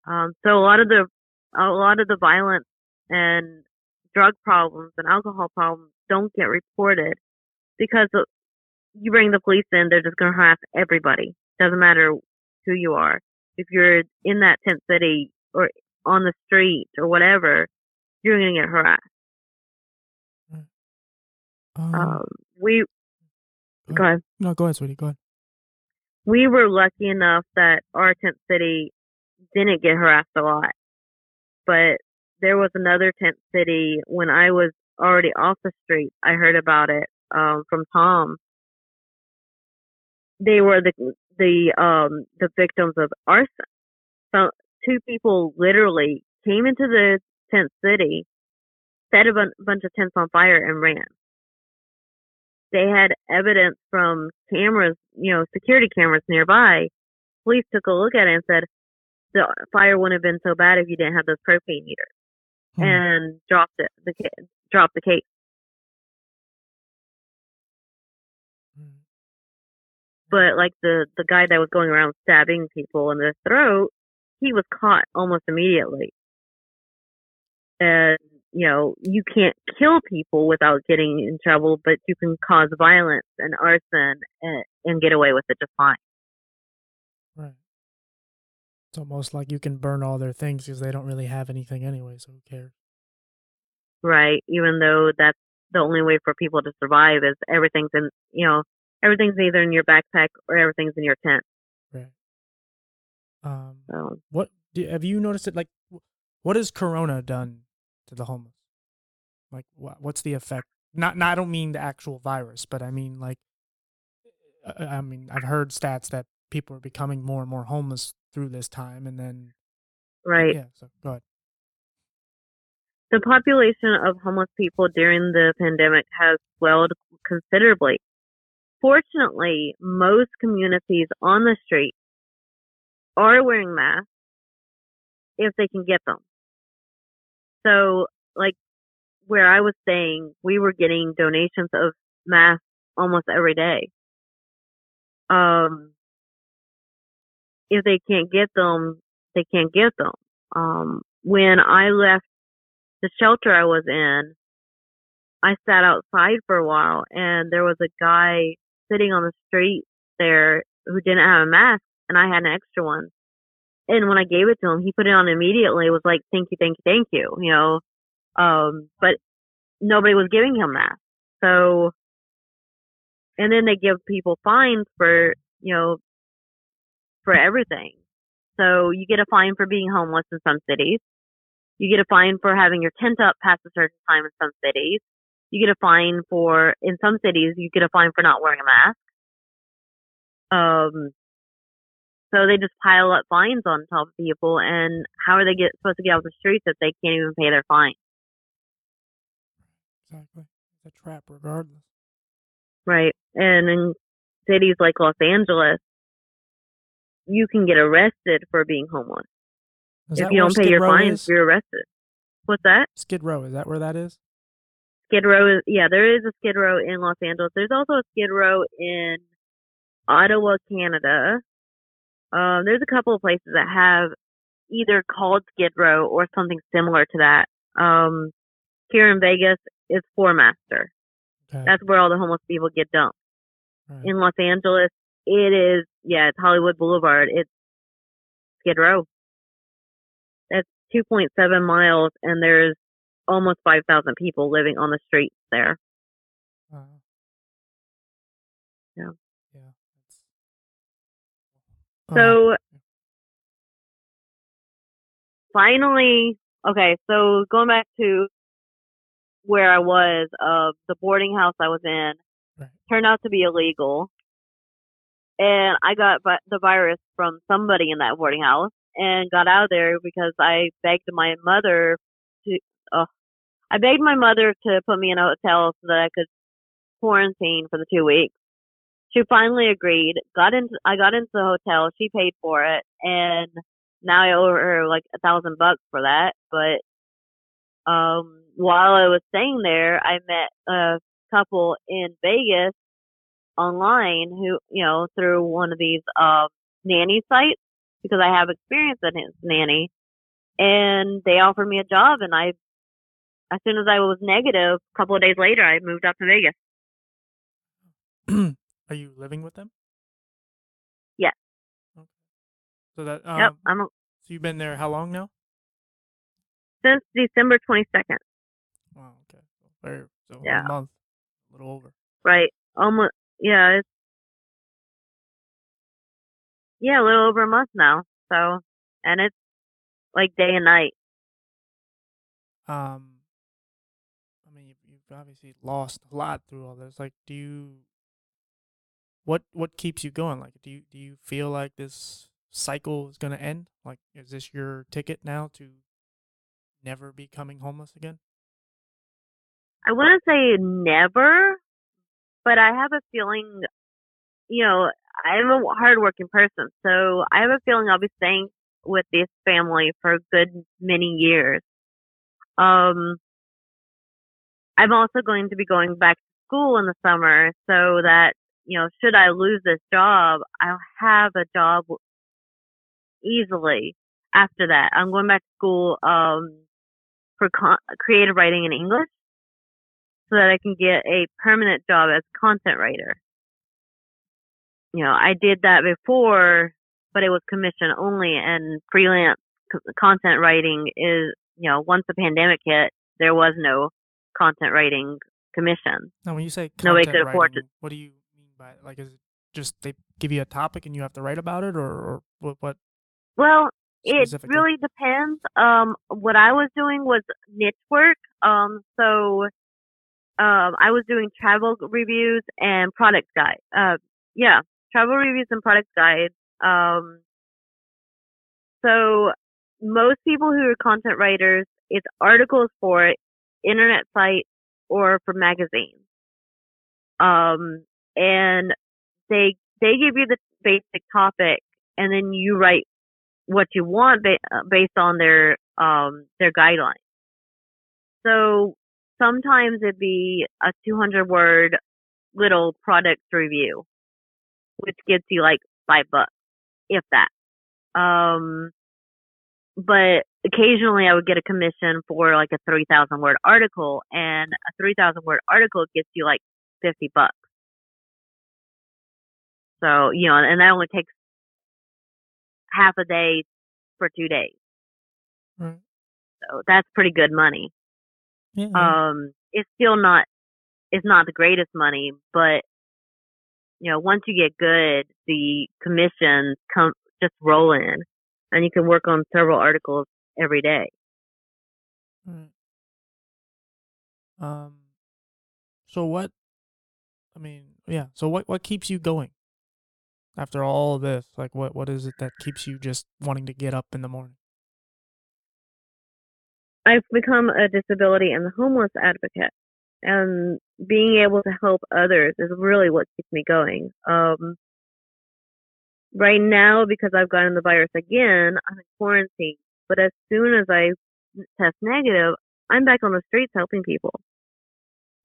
Um, so a lot of the a lot of the violence and drug problems and alcohol problems don't get reported because you bring the police in, they're just going to harass everybody. Doesn't matter who you are if you're in that tent city or on the street or whatever, you're going to get harassed. Um, Um, we go go ahead. No, go ahead, sweetie. Go ahead. We were lucky enough that our tent city didn't get harassed a lot, but there was another tent city when I was already off the street. I heard about it um, from Tom. They were the the um the victims of arson. So two people literally came into the tent city, set a bun- bunch of tents on fire, and ran. They had evidence from cameras, you know, security cameras nearby. Police took a look at it and said the fire wouldn't have been so bad if you didn't have those propane heaters, Hmm. and dropped it. The dropped the case. But like the the guy that was going around stabbing people in the throat, he was caught almost immediately. And you know, you can't kill people without getting in trouble, but you can cause violence and arson and, and get away with it just fine. Right. It's almost like you can burn all their things because they don't really have anything anyway, so who cares? Right? Even though that's the only way for people to survive is everything's in you know, everything's either in your backpack or everything's in your tent. Right. Um, So what do, have you noticed it? Like, what has Corona done to the homeless? Like, what what's the effect? Not, not. I don't mean the actual virus, but I mean like, uh, I mean I've heard stats that people are becoming more and more homeless through this time, and then right. yeah. So go ahead. the population of homeless people during the pandemic has swelled considerably. Fortunately, most communities on the street are wearing masks if they can get them. So, like where I was staying, we were getting donations of masks almost every day. Um, if they can't get them, they can't get them. Um, when I left the shelter I was in, I sat outside for a while and there was a guy sitting on the street there who didn't have a mask and I had an extra one. And when I gave it to him, he put it on immediately. Was like, thank you, thank you, thank you, you know. Um, but nobody was giving him masks. So, and then they give people fines for, you know, for everything. So you get a fine for being homeless in some cities. You get a fine for having your tent up past a certain time in some cities. You get a fine for, in some cities, you get a fine for not wearing a mask. Um, so they just pile up fines on top of people, and how are they get supposed to get off the streets if they can't even pay their fine? Exactly. It's a trap, regardless. Right. And in cities like Los Angeles, you can get arrested for being homeless. Is if you don't pay your fines, is? you're arrested. What's that? Skid Row. Is that where that is? Skid Row is, yeah, there is a Skid Row in Los Angeles. There's also a Skid Row in Ottawa, Canada. Um, there's a couple of places that have, either called Skid Row or something similar to that. Um, here in Vegas is Foremaster. Okay. That's where all the homeless people get dumped. Right. In Los Angeles, it is yeah, it's Hollywood Boulevard. It's Skid Row. That's 2.7 miles, and there's almost 5,000 people living on the streets there. Wow. Yeah. Yeah. So finally, okay, so going back to where I was, uh, the boarding house I was in Right. turned out to be illegal. And I got vi- the virus from somebody in that boarding house and got out of there because I begged my mother to, I begged my mother to put me in a hotel so that I could quarantine for the two weeks. She finally agreed. Got into I got into the hotel. She paid for it, and now I owe her like a thousand bucks for that. But um, while I was staying there, I met a couple in Vegas online who you know through one of these um nanny sites because I have experience in nanny, and they offered me a job, and I as soon as I was negative, a couple of days later, I moved up to Vegas. [clears throat] Are you living with them? Yes. Okay. So that um, yep, I'm a, so you've been there how long now? since December 22nd. Wow. Okay. So very so Yeah. a month, a little over. Right. Almost. Yeah. It's yeah, a little over a month now. So, and it's like day and night. Um, I mean, you've, you've obviously lost a lot through all this. Like, do you? What what keeps you going? Like, do you do you feel like this cycle is gonna end? Like, is this your ticket now to never becoming homeless again? I wouldn't say never, but I have a feeling. You know, I'm a hardworking person, so I have a feeling I'll be staying with this family for a good many years. Um, I'm also going to be going back to school in the summer so that, you know, should I lose this job, I'll have a job easily after that. I'm going back to school, um, for con- creative writing in English so that I can get a permanent job as content writer. You know, I did that before, but it was commission only and freelance content writing is, you know, once the pandemic hit, there was no content writing commission. Now, when you say Nobody content could afford writing, what do you mean by? Like, is it just they give you a topic and you have to write about it, or, or what? What? Well, it really depends. Um, what I was doing was niche work. Um, so, um, I was doing travel reviews and product guide. Uh, yeah, travel reviews and product guides. Um, so most people who are content writers, it's articles for internet sites or for magazines. Um, and they they give you the basic topic, and then you write what you want ba- uh, based on their um their guidelines. So sometimes it'd be a 200 word little product review, which gets you like five bucks, if that. Um, but occasionally I would get a commission for like a 3,000 word article, and a 3,000 word article gets you like 50 bucks. So, you know, and that only takes half a day for two days. Right. So that's pretty good money. Yeah. Um, it's still not, it's not the greatest money, but you know, once you get good, the commissions come just roll in, and you can work on several articles every day. Right. Um. So what? I mean, yeah. So what? What keeps you going after all of this? Like, what? What is it that keeps you just wanting to get up in the morning? I've become a disability and the homeless advocate, and being able to help others is really what keeps me going. Um, right now, because I've gotten the virus again, I'm in quarantine. But as soon as I test negative, I'm back on the streets helping people.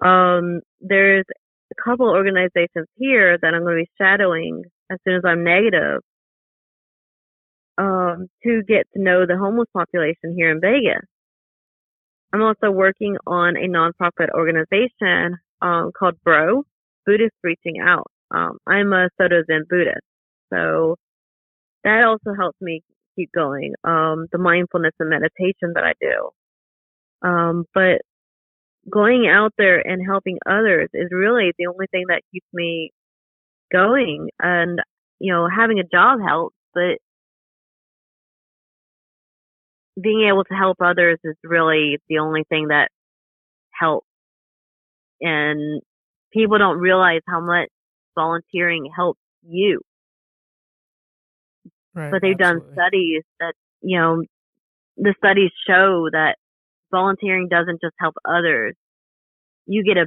Um, there's a couple organizations here that I'm going to be shadowing as soon as I'm negative. um, to get to know the homeless population here in Vegas. I'm also working on a nonprofit organization um, called Bro, Buddhist Reaching Out. Um, I'm a Soto Zen Buddhist, so that also helps me keep going. Um, the mindfulness and meditation that I do. Um, but going out there and helping others is really the only thing that keeps me going. And, you know, having a job helps, but being able to help others is really the only thing that helps. And people don't realize how much volunteering helps you. Right. but they've absolutely. done studies that, you know, the studies show that volunteering doesn't just help others. You get a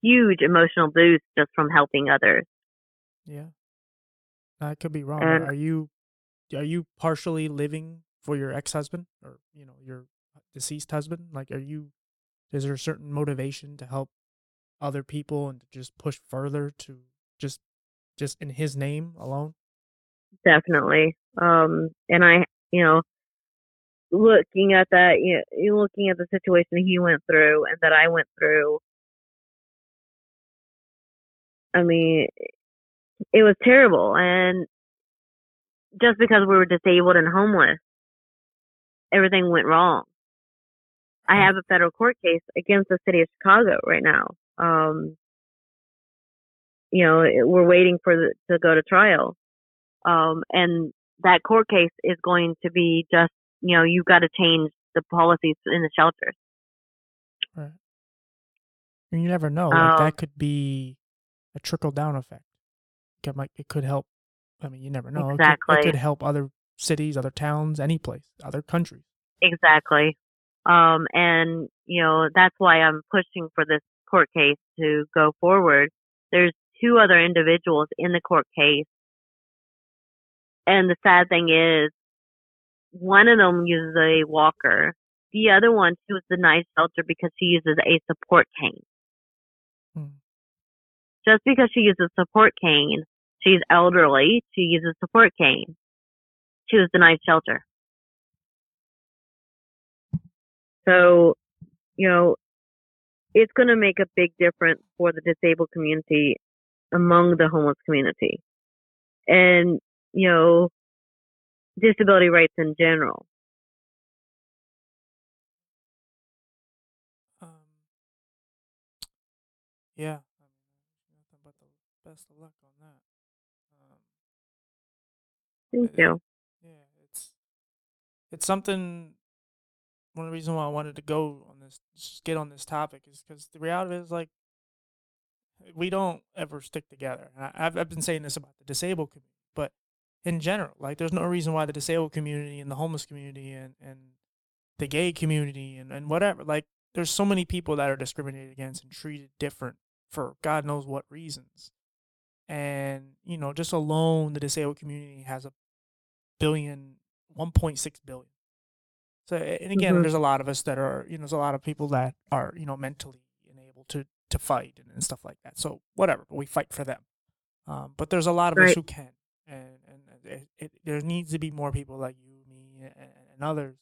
huge emotional boost just from helping others. Yeah. I could be wrong. And- are you are you partially living for your ex-husband or you know your deceased husband? Like, are you? Is there a certain motivation to help other people and to just push further to just just in his name alone? Definitely. Um, and I, you know, looking at that, you know, looking at the situation he went through and that I went through. I mean, it was terrible. And just because we were disabled and homeless, everything went wrong. I have a federal court case against the city of Chicago right now. Um, you know, we're waiting for the, to go to trial. Um, and that court case is going to be just, you know, you've got to change the policies in the shelters. Right. And you never know. Like Um, that could be a trickle down effect. It might it could help. I mean, you never know. It could- It could, help other cities, other towns, any place, other countries. Exactly. Um, and, you know, that's why I'm pushing for this court case to go forward. There's two other individuals in the court case. And the sad thing is, one of them uses a walker. The other one, she was denied shelter because she uses a support cane. Hmm. Just because she uses a support cane, she's elderly, she uses a support cane. She was denied shelter. So, you know, it's going to make a big difference for the disabled community among the homeless community. And, you know, disability rights in general. Um, yeah, I mean, nothing but the best of luck on that. Um, Thank you. yeah, it's it's something. One of the reasons why I wanted to go on this, just get on this topic, is because the reality is like we don't ever stick together. I've I've been saying this about the disabled community, but in general, like there's no reason why the disabled community and the homeless community and and the gay community and and whatever, like there's so many people that are discriminated against and treated different for God knows what reasons. And you know, just alone, the disabled community has a billion, 1.6 billion. So, and again, Mhm. there's a lot of us that are, you know, there's a lot of people that are, you know, mentally unable to to fight and, and stuff like that. So, whatever, but we fight for them. Um, but there's a lot of us who can, and and it, it, there needs to be more people like you, me, and, and others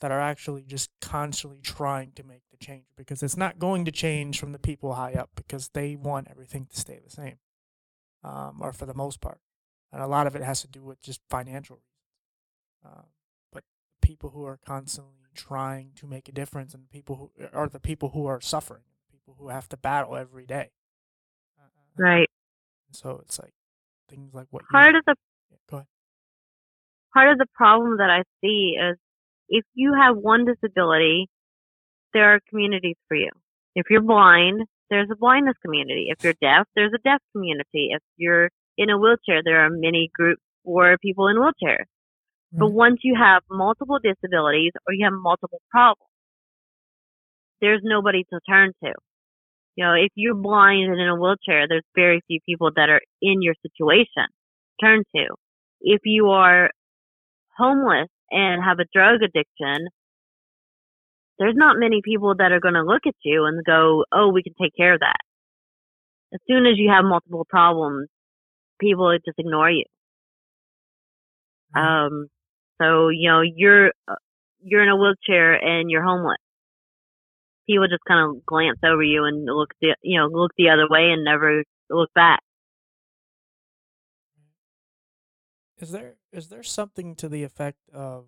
that are actually just constantly trying to make the change because it's not going to change from the people high up because they want everything to stay the same, um, or for the most part, and a lot of it has to do with just financial reasons. Um, but people who are constantly trying to make a difference and people who are the people who are suffering, people who have to battle every day. Uh, Right. So it's like things like what Part of the go ahead. part of the problem that I see is if you have one disability, there are communities for you. If you're blind, there's a blindness community. If you're deaf, there's a deaf community. If you're in a wheelchair, there are many groups for people in wheelchairs. But once you have multiple disabilities or you have multiple problems, there's nobody to turn to. You know, if you're blind and in a wheelchair, there's very few people that are in your situation to turn to. If you are homeless and have a drug addiction, there's not many people that are going to look at you and go, oh, we can take care of that. As soon as you have multiple problems, people just ignore you. Um, So you know you're uh, you're in a wheelchair and you're homeless. People just kind of glance over you and look the you know look the other way and never look back. Is there is there something to the effect of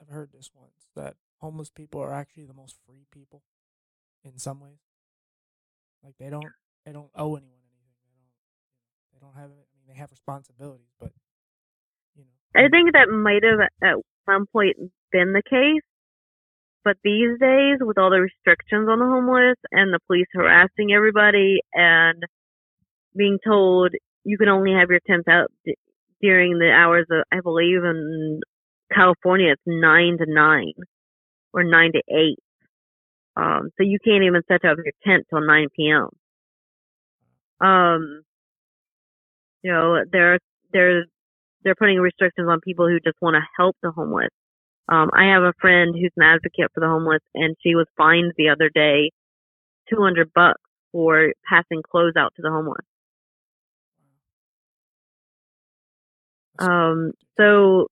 I've heard this once that homeless people are actually the most free people in some ways. Like they don't they don't owe anyone anything. They don't they don't have I mean they have responsibilities, but you know. I think that might have at some point been the case, but these days with all the restrictions on the homeless and the police harassing everybody and being told you can only have your tents out d- during the hours of I believe in California it's nine to nine or nine to eight. Um, so you can't even set up your tent till nine p.m. Um, you know, they're they're they're putting restrictions on people who just want to help the homeless. Um, I have a friend who's an advocate for the homeless, and she was fined the other day two hundred bucks for passing clothes out to the homeless. Um, so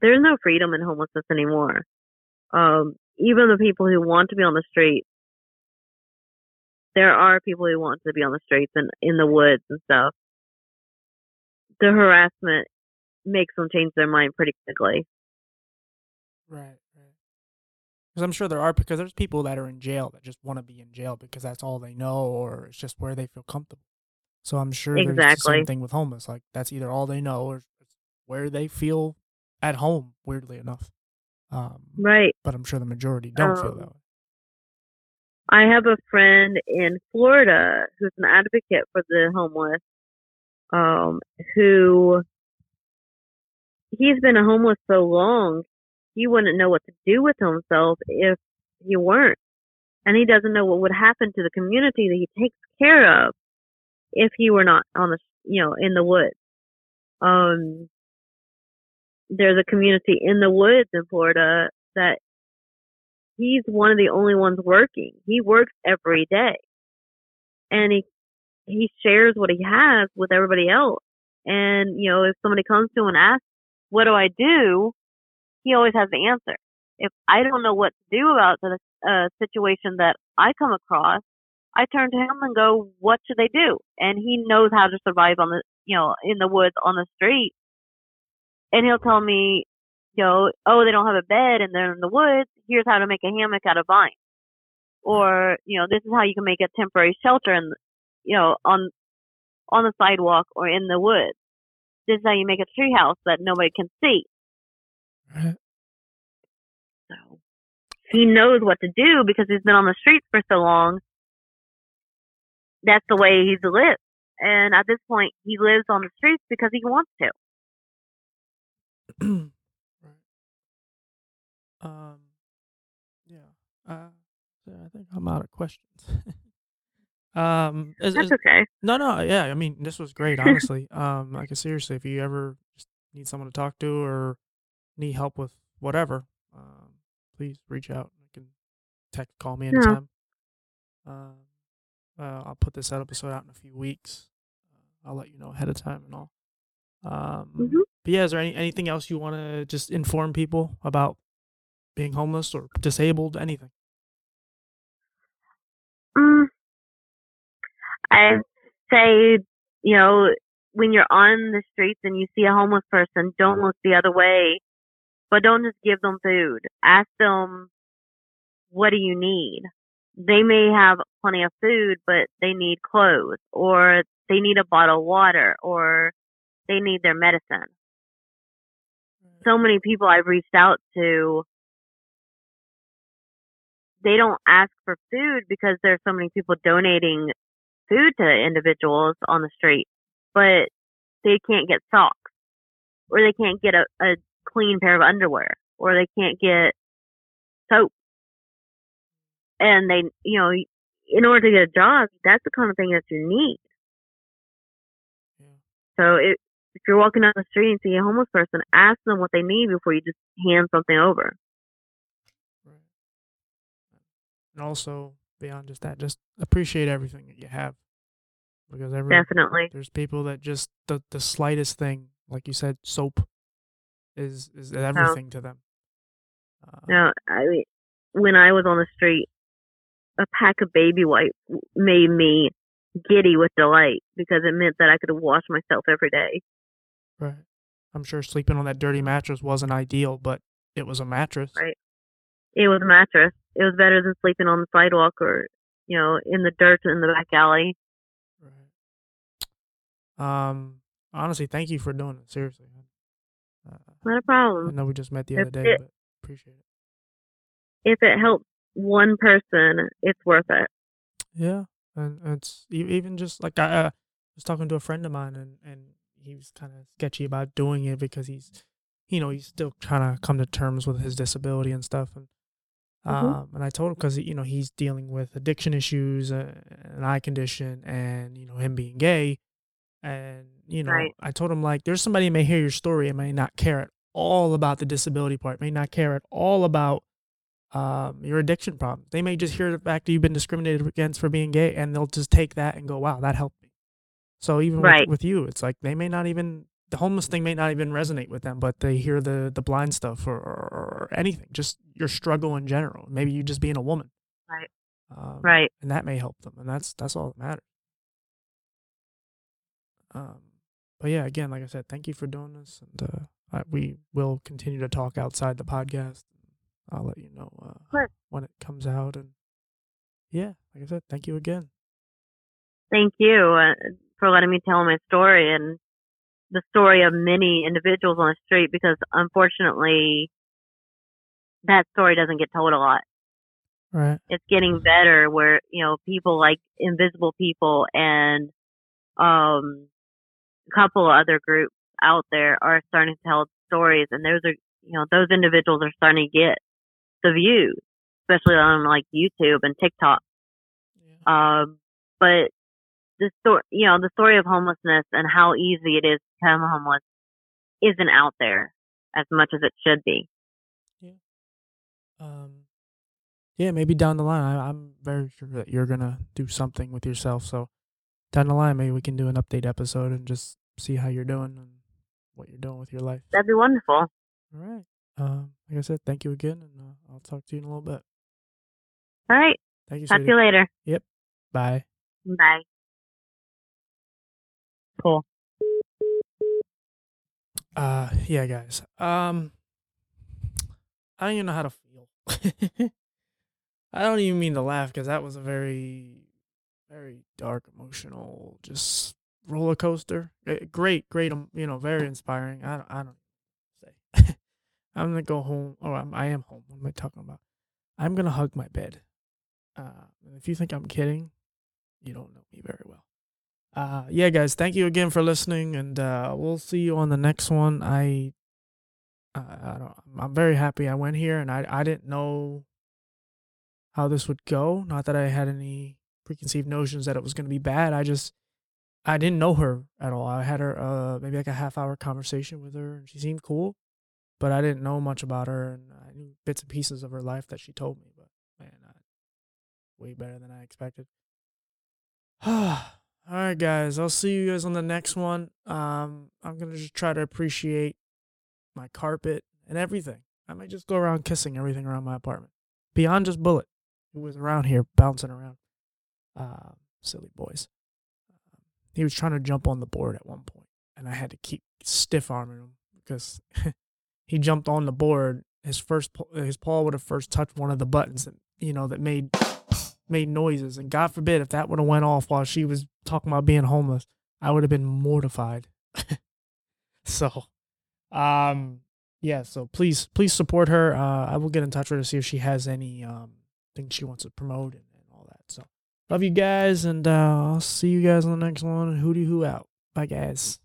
there's no freedom in homelessness anymore. Um, even the people who want to be on the street, there are people who want to be on the streets and in the woods and stuff. The harassment makes them change their mind pretty quickly. Right, right. Because I'm sure there are because there's people that are in jail that just want to be in jail because that's all they know or it's just where they feel comfortable. So I'm sure there's the same thing with homeless. Like that's either all they know or where they feel at home. Weirdly enough, um, Right. but I'm sure the majority don't feel Um, that way. I have a friend in Florida who's an advocate for the homeless, um, who he's been a homeless so long, he wouldn't know what to do with himself if he weren't. And he doesn't know what would happen to the community that he takes care of if he were not on the, you know, in the woods. Um, there's a community in the woods in Florida that he's one of the only ones working. He works every day. And he he shares what he has with everybody else. And, you know, if somebody comes to him and asks, What do I do? he always has the answer. If I don't know what to do about the uh, situation that I come across, I turn to him and go, What should they do? And he knows how to survive on the you know, in the woods on the street. And he'll tell me, you know, oh, they don't have a bed and they're in the woods. Here's how to make a hammock out of vine. Or, you know, this is how you can make a temporary shelter and, you know, on, on the sidewalk or in the woods. This is how you make a tree house that nobody can see. Right. So he knows what to do because he's been on the streets for so long. That's the way he's lived. And at this point, he lives on the streets because he wants to. [clears throat] right. Um. Yeah. Uh. so I think I'm out of questions. [laughs] um. Is, That's is, okay. no, no. Yeah. I mean, this was great. [laughs] Honestly. um. Like seriously, if you ever just need someone to talk to or need help with whatever, um, please reach out. You can text, call me Yeah. anytime. Um. Uh, I'll put this episode out in a few weeks. Uh, I'll let you know ahead of time and all. Um, Mhm. but yeah, is there any anything else you want to just inform people about being homeless or disabled? Anything? Mm, I say, you know, when you're on the streets and you see a homeless person, don't look the other way, but don't just give them food. Ask them, what do you need? They may have plenty of food, but they need clothes or they need a bottle of water or they need their medicine. Mm. So many people I've reached out to they don't ask for food because there's so many people donating food to individuals on the street, but they can't get socks or they can't get a, a clean pair of underwear or they can't get soap. And they, you know, in order to get a job, that's the kind of thing that you need. Yeah. So it, if you're walking down the street and see a homeless person, ask them what they need before you just hand something over. Right. And also beyond just that, just appreciate everything that you have, because every Definitely. there's people that just the the slightest thing like you said, soap is is everything to them. Uh, no, I mean, when I was on the street, a pack of baby wipes made me giddy with delight because it meant that I could wash myself every day. Right. I'm sure sleeping on that dirty mattress wasn't ideal, but it was a mattress. Right. It was a mattress. It was better than sleeping on the sidewalk or, you know, in the dirt in the back alley. Right. Um. Honestly, thank you for doing it. Seriously. Uh, Not a problem. I know we just met the if other day, it, but appreciate it. If it helps one person, it's worth it. Yeah, and it's even just like I uh, was talking to a friend of mine, and and he was kind of sketchy about doing it because he's, you know, he's still trying to come to terms with his disability and stuff, and mm-hmm. um, and I told him because you know he's dealing with addiction issues, uh, an eye condition, and you know him being gay, and you know right. I told him like there's somebody may hear your story and may not care at all about the disability part, may not care at all about um, your addiction problem. They may just hear the fact that you've been discriminated against for being gay, and they'll just take that and go, "Wow, that helped me." So even right. with, with, you, it's like they may not even the homeless thing may not even resonate with them, but they hear the the blind stuff or, or, or anything, just your struggle in general. Maybe you just being a woman, right? Um, right, and that may help them, and that's that's all that matters. Um, but yeah, again, like I said, thank you for doing this, and uh, I, we will continue to talk outside the podcast I'll let you know uh, when it comes out. And yeah, like I said, thank you again. Thank you uh, for letting me tell my story and the story of many individuals on the street because unfortunately that story doesn't get told a lot. Right. It's getting better where, you know, people like invisible people and um a couple of other groups out there are starting to tell stories and those are you know, those individuals are starting to get the views, especially on like YouTube and TikTok. Yeah. Um, but the story, you know, the story of homelessness and how easy it is to become homeless isn't out there as much as it should be. Yeah. Um. Yeah, maybe down the line, I, I'm very sure that you're gonna do something with yourself. So down the line, maybe we can do an update episode and just see how you're doing and what you're doing with your life. That'd be wonderful. All right. Um, like I said, thank you again, and uh, I'll talk to you in a little bit. All right. Thank you. Talk sweetie. to you later. Yep. Bye. Bye. Cool. Uh, yeah, guys. Um, I don't even know how to feel. [laughs] I don't even mean to laugh because that was a very, very dark, emotional, just roller coaster. Eh, great, great, um, you know, very inspiring. I, I don't say. I'm gonna go home. Oh, I'm, I am home. What am I talking about? I'm gonna hug my bed. Uh, if you think I'm kidding, you don't know me very well. Uh, yeah, guys, thank you again for listening, and uh, we'll see you on the next one. I, uh, I don't. I'm very happy I went here, and I I didn't know how this would go. Not that I had any preconceived notions that it was gonna be bad. I just I didn't know her at all. I had her uh maybe like a half hour conversation with her, and she seemed cool but I didn't know much about her, and I knew bits and pieces of her life that she told me. But man, I, way better than I expected. [sighs] All right, guys. I'll see you guys on the next one. Um, I'm gonna just try to appreciate my carpet and everything. I might just go around kissing everything around my apartment, beyond just Bullet, who was around here bouncing around. Uh, silly boys. Um, he was trying to jump on the board at one point, and I had to keep stiff arming him because [laughs] he jumped on the board, his first his paw would have first touched one of the buttons that you know that made made noises, and God forbid if that would have went off while she was talking about being homeless, I would have been mortified. [laughs] so, um, yeah. So please, please support her. Uh, I will get in touch with her to see if she has any um things she wants to promote and, and all that. So, love you guys, and uh, I'll see you guys on the next one. Hootie hoo out. Bye, guys.